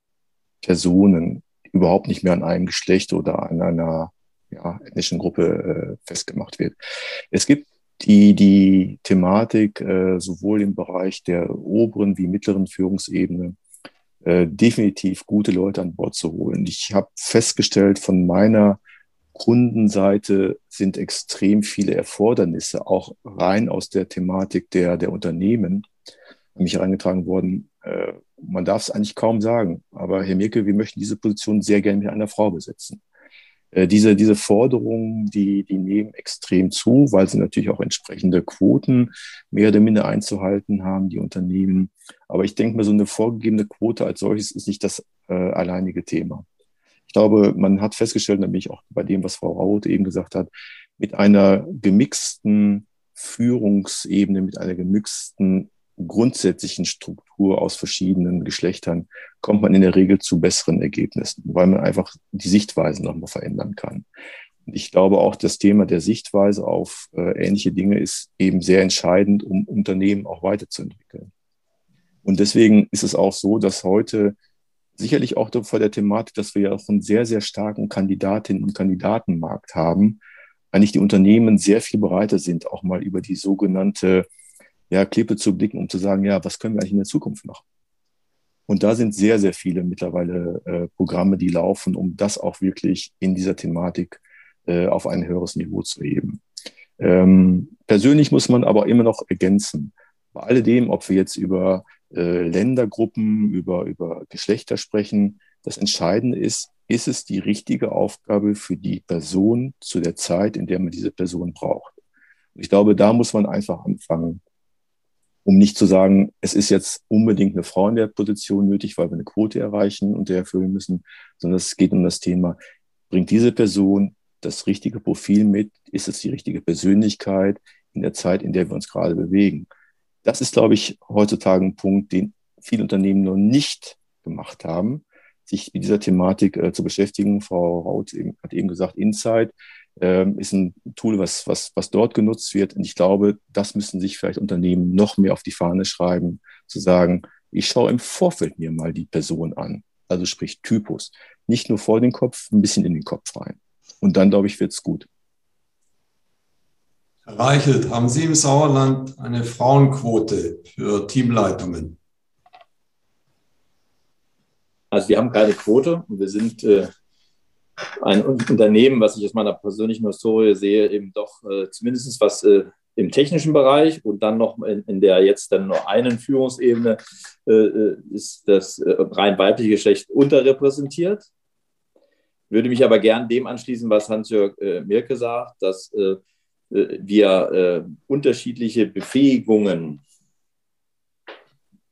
Personen überhaupt nicht mehr an einem Geschlecht oder an einer ja, ethnischen Gruppe äh, festgemacht wird. Es gibt die, die Thematik äh, sowohl im Bereich der oberen wie mittleren Führungsebene äh, definitiv gute Leute an Bord zu holen. Ich habe festgestellt, von meiner Kundenseite sind extrem viele Erfordernisse, auch rein aus der Thematik der, der Unternehmen, an mich herangetragen worden. Äh, man darf es eigentlich kaum sagen, aber Herr Mirke, wir möchten diese Position sehr gerne mit einer Frau besetzen. Äh, diese, diese Forderungen, die, die nehmen extrem zu, weil sie natürlich auch entsprechende Quoten mehr oder minder einzuhalten haben, die Unternehmen. Aber ich denke mal, so eine vorgegebene Quote als solches ist nicht das äh, alleinige Thema. Ich glaube, man hat festgestellt, nämlich auch bei dem, was Frau Raut eben gesagt hat, mit einer gemixten Führungsebene, mit einer gemixten grundsätzlichen Struktur aus verschiedenen Geschlechtern kommt man in der Regel zu besseren Ergebnissen, weil man einfach die Sichtweise nochmal verändern kann. Und ich glaube auch, das Thema der Sichtweise auf äh, ähnliche Dinge ist eben sehr entscheidend, um Unternehmen auch weiterzuentwickeln. Und deswegen ist es auch so, dass heute sicherlich auch vor der Thematik, dass wir ja auch einen sehr, sehr starken Kandidatinnen und Kandidatenmarkt haben, eigentlich die Unternehmen sehr viel bereiter sind, auch mal über die sogenannte ja, Klippe zu blicken, um zu sagen, ja, was können wir eigentlich in der Zukunft machen? Und da sind sehr, sehr viele mittlerweile äh, Programme, die laufen, um das auch wirklich in dieser Thematik äh, auf ein höheres Niveau zu heben. Ähm, persönlich muss man aber immer noch ergänzen, bei alledem, ob wir jetzt über äh, Ländergruppen, über, über Geschlechter sprechen, das Entscheidende ist, ist es die richtige Aufgabe für die Person zu der Zeit, in der man diese Person braucht. Und ich glaube, da muss man einfach anfangen, um nicht zu sagen, es ist jetzt unbedingt eine Frau in der Position nötig, weil wir eine Quote erreichen und der erfüllen müssen, sondern es geht um das Thema, bringt diese Person das richtige Profil mit? Ist es die richtige Persönlichkeit in der Zeit, in der wir uns gerade bewegen? Das ist, glaube ich, heutzutage ein Punkt, den viele Unternehmen noch nicht gemacht haben, sich mit dieser Thematik äh, zu beschäftigen. Frau Raut eben, hat eben gesagt, Insight ist ein Tool, was, was, was dort genutzt wird. Und ich glaube, das müssen sich vielleicht Unternehmen noch mehr auf die Fahne schreiben, zu sagen, ich schaue im Vorfeld mir mal die Person an. Also sprich Typus. Nicht nur vor den Kopf, ein bisschen in den Kopf rein. Und dann, glaube ich, wird es gut. Herr Reichelt, haben Sie im Sauerland eine Frauenquote für Teamleitungen? Also wir haben keine Quote. Wir sind äh, ein Unternehmen, was ich aus meiner persönlichen Historie sehe, eben doch äh, zumindest was äh, im technischen Bereich und dann noch in, in der jetzt dann nur einen Führungsebene äh, äh ist das äh, rein weibliche Geschlecht unterrepräsentiert. würde mich aber gern dem anschließen, was Hans-Jörg äh, Mirke sagt, dass wir unterschiedliche Befähigungen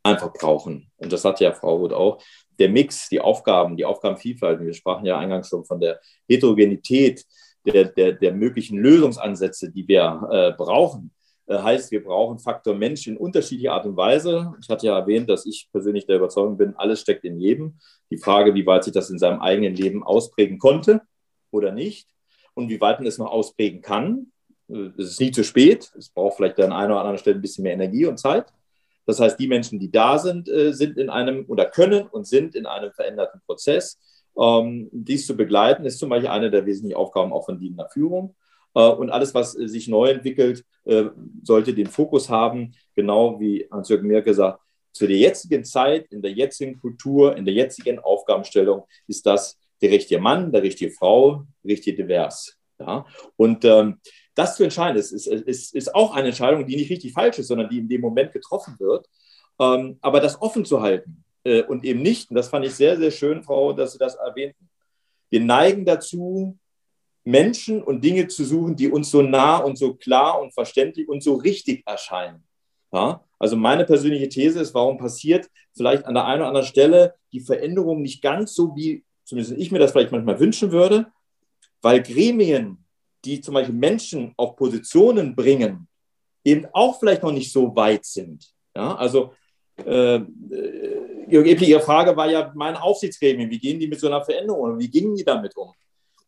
einfach brauchen. Und das hat ja Frau Roth auch. Der Mix, die Aufgaben, die Aufgabenvielfalt, wir sprachen ja eingangs schon von der Heterogenität der, der, der möglichen Lösungsansätze, die wir äh, brauchen, äh, heißt, wir brauchen Faktor Mensch in unterschiedlicher Art und Weise. Ich hatte ja erwähnt, dass ich persönlich der Überzeugung bin, alles steckt in jedem. Die Frage, wie weit sich das in seinem eigenen Leben ausprägen konnte oder nicht und wie weit man es noch ausprägen kann. Äh, es ist nie zu spät. Es braucht vielleicht an einer oder anderen Stelle ein bisschen mehr Energie und Zeit. Das heißt, die Menschen, die da sind, äh, sind in einem oder können und sind in einem veränderten Prozess. Ähm, dies zu begleiten, ist zum Beispiel eine der wesentlichen Aufgaben auch von dienender Führung. Äh, und alles, was sich neu entwickelt, äh, sollte den Fokus haben, genau wie Hans-Jürgen Merkel gesagt, zu der jetzigen Zeit, in der jetzigen Kultur, in der jetzigen Aufgabenstellung ist das der richtige Mann, der richtige Frau, richtig divers. Ja? Und ähm, das zu entscheiden, ist, ist, ist, ist auch eine Entscheidung, die nicht richtig falsch ist, sondern die in dem Moment getroffen wird. Ähm, aber das offen zu halten äh, und eben nicht, und das fand ich sehr, sehr schön, Frau, dass Sie das erwähnten, wir neigen dazu, Menschen und Dinge zu suchen, die uns so nah und so klar und verständlich und so richtig erscheinen. Ja? Also meine persönliche These ist, warum passiert vielleicht an der einen oder anderen Stelle die Veränderung nicht ganz so, wie zumindest ich mir das vielleicht manchmal wünschen würde, weil Gremien, die zum Beispiel Menschen auf Positionen bringen, eben auch vielleicht noch nicht so weit sind. Ja? Also äh, Ihre Frage war ja mein Aufsichtsgremien, wie gehen die mit so einer Veränderung um? Wie gingen die damit um?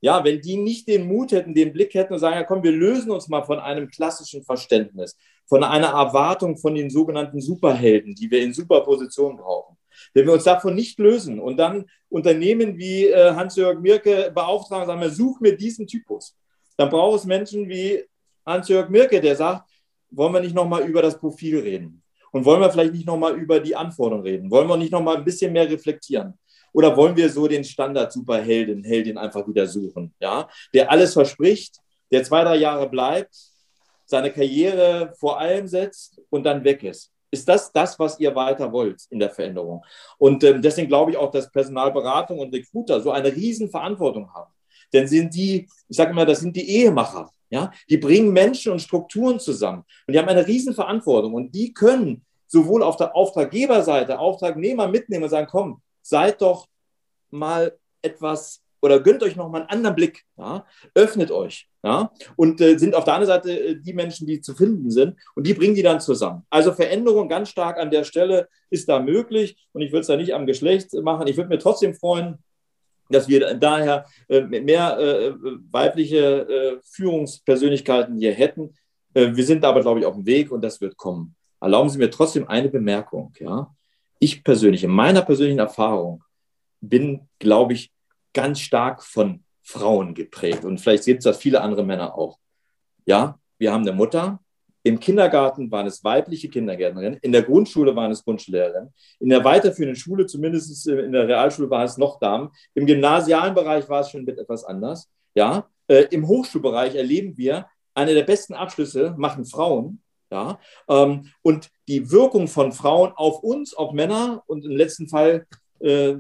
Ja, wenn die nicht den Mut hätten, den Blick hätten und sagen, ja komm, wir lösen uns mal von einem klassischen Verständnis, von einer Erwartung von den sogenannten Superhelden, die wir in Superpositionen brauchen. Wenn wir uns davon nicht lösen und dann Unternehmen wie äh, Hans-Jörg Mirke beauftragen, sagen wir, such mir diesen Typus, dann braucht es Menschen wie Hans-Jörg Mirke, der sagt, wollen wir nicht nochmal über das Profil reden? Und wollen wir vielleicht nicht nochmal über die Anforderungen reden? Wollen wir nicht nochmal ein bisschen mehr reflektieren? Oder wollen wir so den Standard-Superheldin, Heldin einfach wieder suchen, ja? der alles verspricht, der zwei, drei Jahre bleibt, seine Karriere vor allem setzt und dann weg ist? Ist das das, was ihr weiter wollt in der Veränderung? Und ähm, deswegen glaube ich auch, dass Personalberatung und Recruiter so eine Riesenverantwortung haben. Denn sind die, ich sage immer, das sind die Ehemacher. Ja? Die bringen Menschen und Strukturen zusammen. Und die haben eine Riesenverantwortung. Und die können sowohl auf der Auftraggeberseite Auftragnehmer mitnehmen und sagen, komm, seid doch mal etwas oder gönnt euch noch mal einen anderen Blick, ja? öffnet euch. Ja? Und äh, sind auf der anderen Seite äh, die Menschen, die zu finden sind und die bringen die dann zusammen. Also Veränderung ganz stark an der Stelle ist da möglich und ich würde es da nicht am Geschlecht machen. Ich würde mir trotzdem freuen, dass wir daher äh, mehr äh, weibliche äh, Führungspersönlichkeiten hier hätten. Wir sind aber, glaube ich, auf dem Weg und das wird kommen. Erlauben Sie mir trotzdem eine Bemerkung. Ja? ich persönlich, in meiner persönlichen Erfahrung, bin, glaube ich, ganz stark von Frauen geprägt. Und vielleicht sehen es das viele andere Männer auch. Ja, wir haben eine Mutter. Im Kindergarten waren es weibliche Kindergärtnerinnen. In der Grundschule waren es Grundschullehrerinnen. In der weiterführenden Schule, zumindest in der Realschule, waren es noch Damen. Im gymnasialen Bereich war es schon etwas anders. Ja, äh, im Hochschulbereich erleben wir, eine der besten Abschlüsse machen Frauen. Ja? Ähm, und die Wirkung von Frauen auf uns, auf Männer und im letzten Fall äh,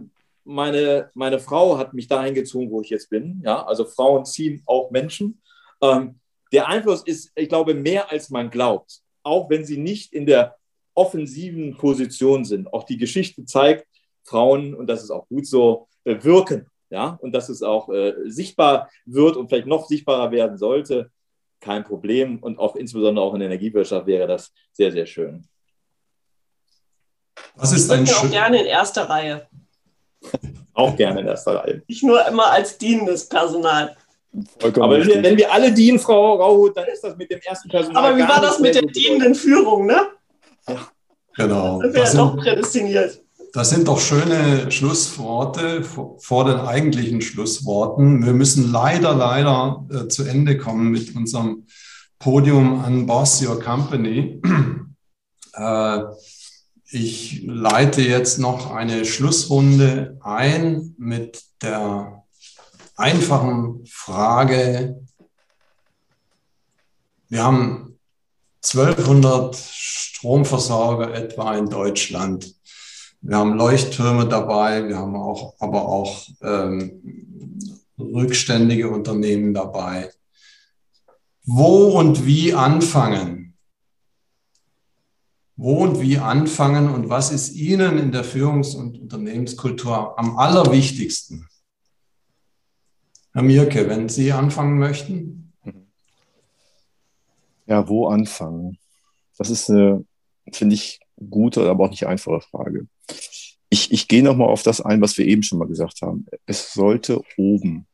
meine, meine Frau hat mich dahin gezogen, wo ich jetzt bin. Ja? Also Frauen ziehen auch Menschen. Ähm, der Einfluss ist, ich glaube, mehr als man glaubt, auch wenn sie nicht in der offensiven Position sind. Auch die Geschichte zeigt, Frauen, und das ist auch gut so, äh, wirken. Ja? Und dass es auch äh, sichtbar wird und vielleicht noch sichtbarer werden sollte kein Problem. Und auch insbesondere auch in der Energiewirtschaft wäre das sehr, sehr schön. Was ist ein auch gerne in erster Reihe. <laughs> auch gerne in erster Reihe. Nicht nur immer als dienendes Personal. Vollkommen Aber wenn wir, wenn wir, alle dienen, Frau Rauhut, dann ist das mit dem ersten Personal. Aber wie war das mit der dienenden Führung, ne? Ja. Genau. Das wäre doch prädestiniert. Das sind doch schöne Schlussworte vor den eigentlichen Schlussworten. Wir müssen leider, leider äh, zu Ende kommen mit unserem Podium an Boss Your Company. <clears throat> Äh, ich leite jetzt noch eine Schlussrunde ein mit der einfachen Frage. Wir haben 1200 Stromversorger etwa in Deutschland. Wir haben Leuchttürme dabei, wir haben auch, aber auch ähm, rückständige Unternehmen dabei. Wo und wie anfangen? Wo und wie anfangen und was ist Ihnen in der Führungs- und Unternehmenskultur am allerwichtigsten? Herr Mirke, wenn Sie anfangen möchten. Ja, wo anfangen? Das ist eine, finde ich, gute, aber auch nicht einfache Frage. Ich, ich gehe nochmal auf das ein, was wir eben schon mal gesagt haben. Es sollte oben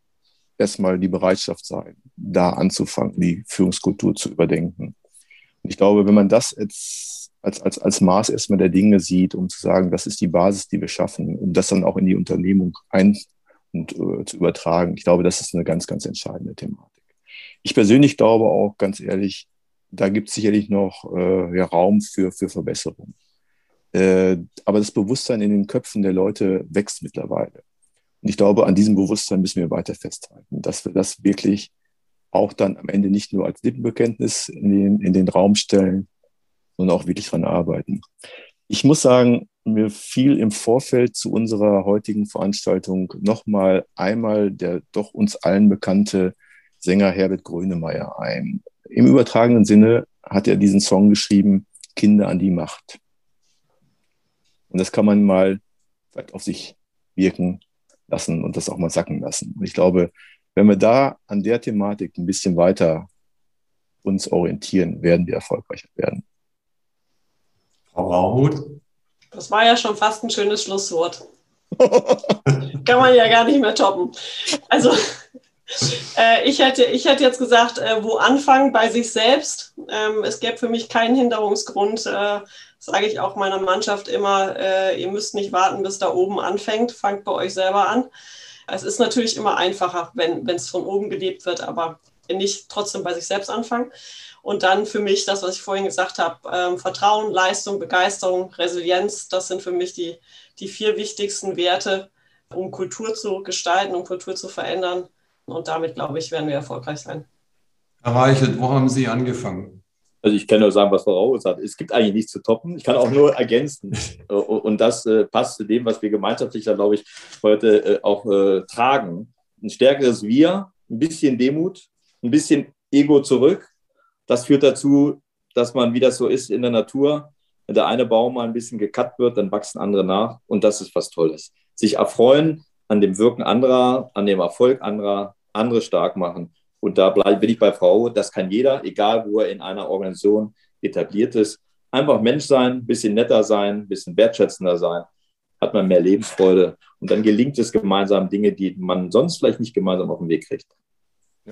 erstmal die Bereitschaft sein, da anzufangen, die Führungskultur zu überdenken. Und ich glaube, wenn man das jetzt als, als, als Maß erstmal der Dinge sieht, um zu sagen, das ist die Basis, die wir schaffen, um das dann auch in die Unternehmung ein und äh, zu übertragen, ich glaube, das ist eine ganz, ganz entscheidende Thematik. Ich persönlich glaube auch, ganz ehrlich, da gibt es sicherlich noch äh, ja, Raum für, für Verbesserung. Äh, aber das Bewusstsein in den Köpfen der Leute wächst mittlerweile. Und ich glaube, an diesem Bewusstsein müssen wir weiter festhalten, dass wir das wirklich auch dann am Ende nicht nur als Lippenbekenntnis in den, in den Raum stellen, sondern auch wirklich dran arbeiten. Ich muss sagen, mir fiel im Vorfeld zu unserer heutigen Veranstaltung nochmal einmal der doch uns allen bekannte Sänger Herbert Grönemeyer ein. Im übertragenen Sinne hat er diesen Song geschrieben, Kinder an die Macht. Und das kann man mal vielleicht auf sich wirken lassen und das auch mal sacken lassen. Und ich glaube, wenn wir da an der Thematik ein bisschen weiter uns orientieren, werden wir erfolgreicher werden. Frau Rauhut? Das war ja schon fast ein schönes Schlusswort. <laughs> Kann man ja gar nicht mehr toppen. Also <laughs> äh, ich, hätte, ich hätte jetzt gesagt, äh, wo anfangen bei sich selbst. Ähm, es gäbe für mich keinen Hinderungsgrund, äh, sage ich auch meiner Mannschaft immer, äh, ihr müsst nicht warten, bis da oben anfängt, fangt bei euch selber an. Es ist natürlich immer einfacher, wenn es von oben gelebt wird, aber nicht trotzdem bei sich selbst anfangen. Und dann für mich das, was ich vorhin gesagt habe, ähm, Vertrauen, Leistung, Begeisterung, Resilienz, das sind für mich die, die vier wichtigsten Werte, um Kultur zu gestalten, um Kultur zu verändern. Und damit, glaube ich, werden wir erfolgreich sein. Herr Reichelt, wo haben Sie angefangen? Also ich kann nur sagen, was Frau Rauch sagt. Es gibt eigentlich nichts zu toppen. Ich kann auch nur ergänzen. <laughs> Und das äh, passt zu dem, was wir gemeinschaftlich, glaube ich, heute äh, auch äh, tragen. Ein stärkeres Wir, ein bisschen Demut, ein bisschen Ego zurück. Das führt dazu, dass man, wie das so ist in der Natur, wenn der eine Baum mal ein bisschen gekappt wird, dann wachsen andere nach. Und das ist was Tolles. Sich erfreuen an dem Wirken anderer, an dem Erfolg anderer, andere stark machen. Und da bin ich bei Frau, das kann jeder, egal wo er in einer Organisation etabliert ist. Einfach Mensch sein, ein bisschen netter sein, ein bisschen wertschätzender sein, hat man mehr Lebensfreude. Und dann gelingt es gemeinsam Dinge, die man sonst vielleicht nicht gemeinsam auf den Weg kriegt.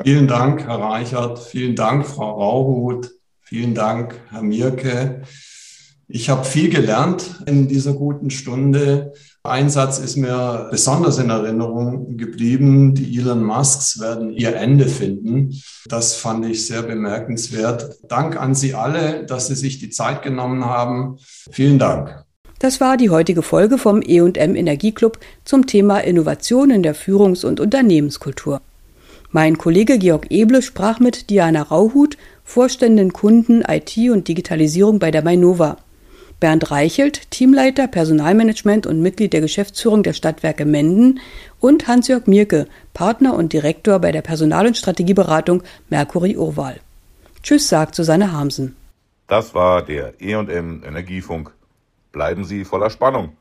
Vielen Dank, Herr Reichert. Vielen Dank, Frau Rauhut. Vielen Dank, Herr Mirke. Ich habe viel gelernt in dieser guten Stunde. Ein Satz ist mir besonders in Erinnerung geblieben. Die Elon Musks werden ihr Ende finden. Das fand ich sehr bemerkenswert. Dank an Sie alle, dass Sie sich die Zeit genommen haben. Vielen Dank. Das war die heutige Folge vom E&M Energieclub zum Thema Innovation in der Führungs- und Unternehmenskultur. Mein Kollege Georg Eble sprach mit Diana Rauhut, Vorständin Kunden, IT und Digitalisierung bei der Mainova. Bernd Reichelt, Teamleiter Personalmanagement und Mitglied der Geschäftsführung der Stadtwerke Menden und Hans-Jörg Mirke, Partner und Direktor bei der Personal- und Strategieberatung Mercury Urwahl. Tschüss, sagt Susanne Hamsen. Das war der E&M Energiefunk. Bleiben Sie voller Spannung.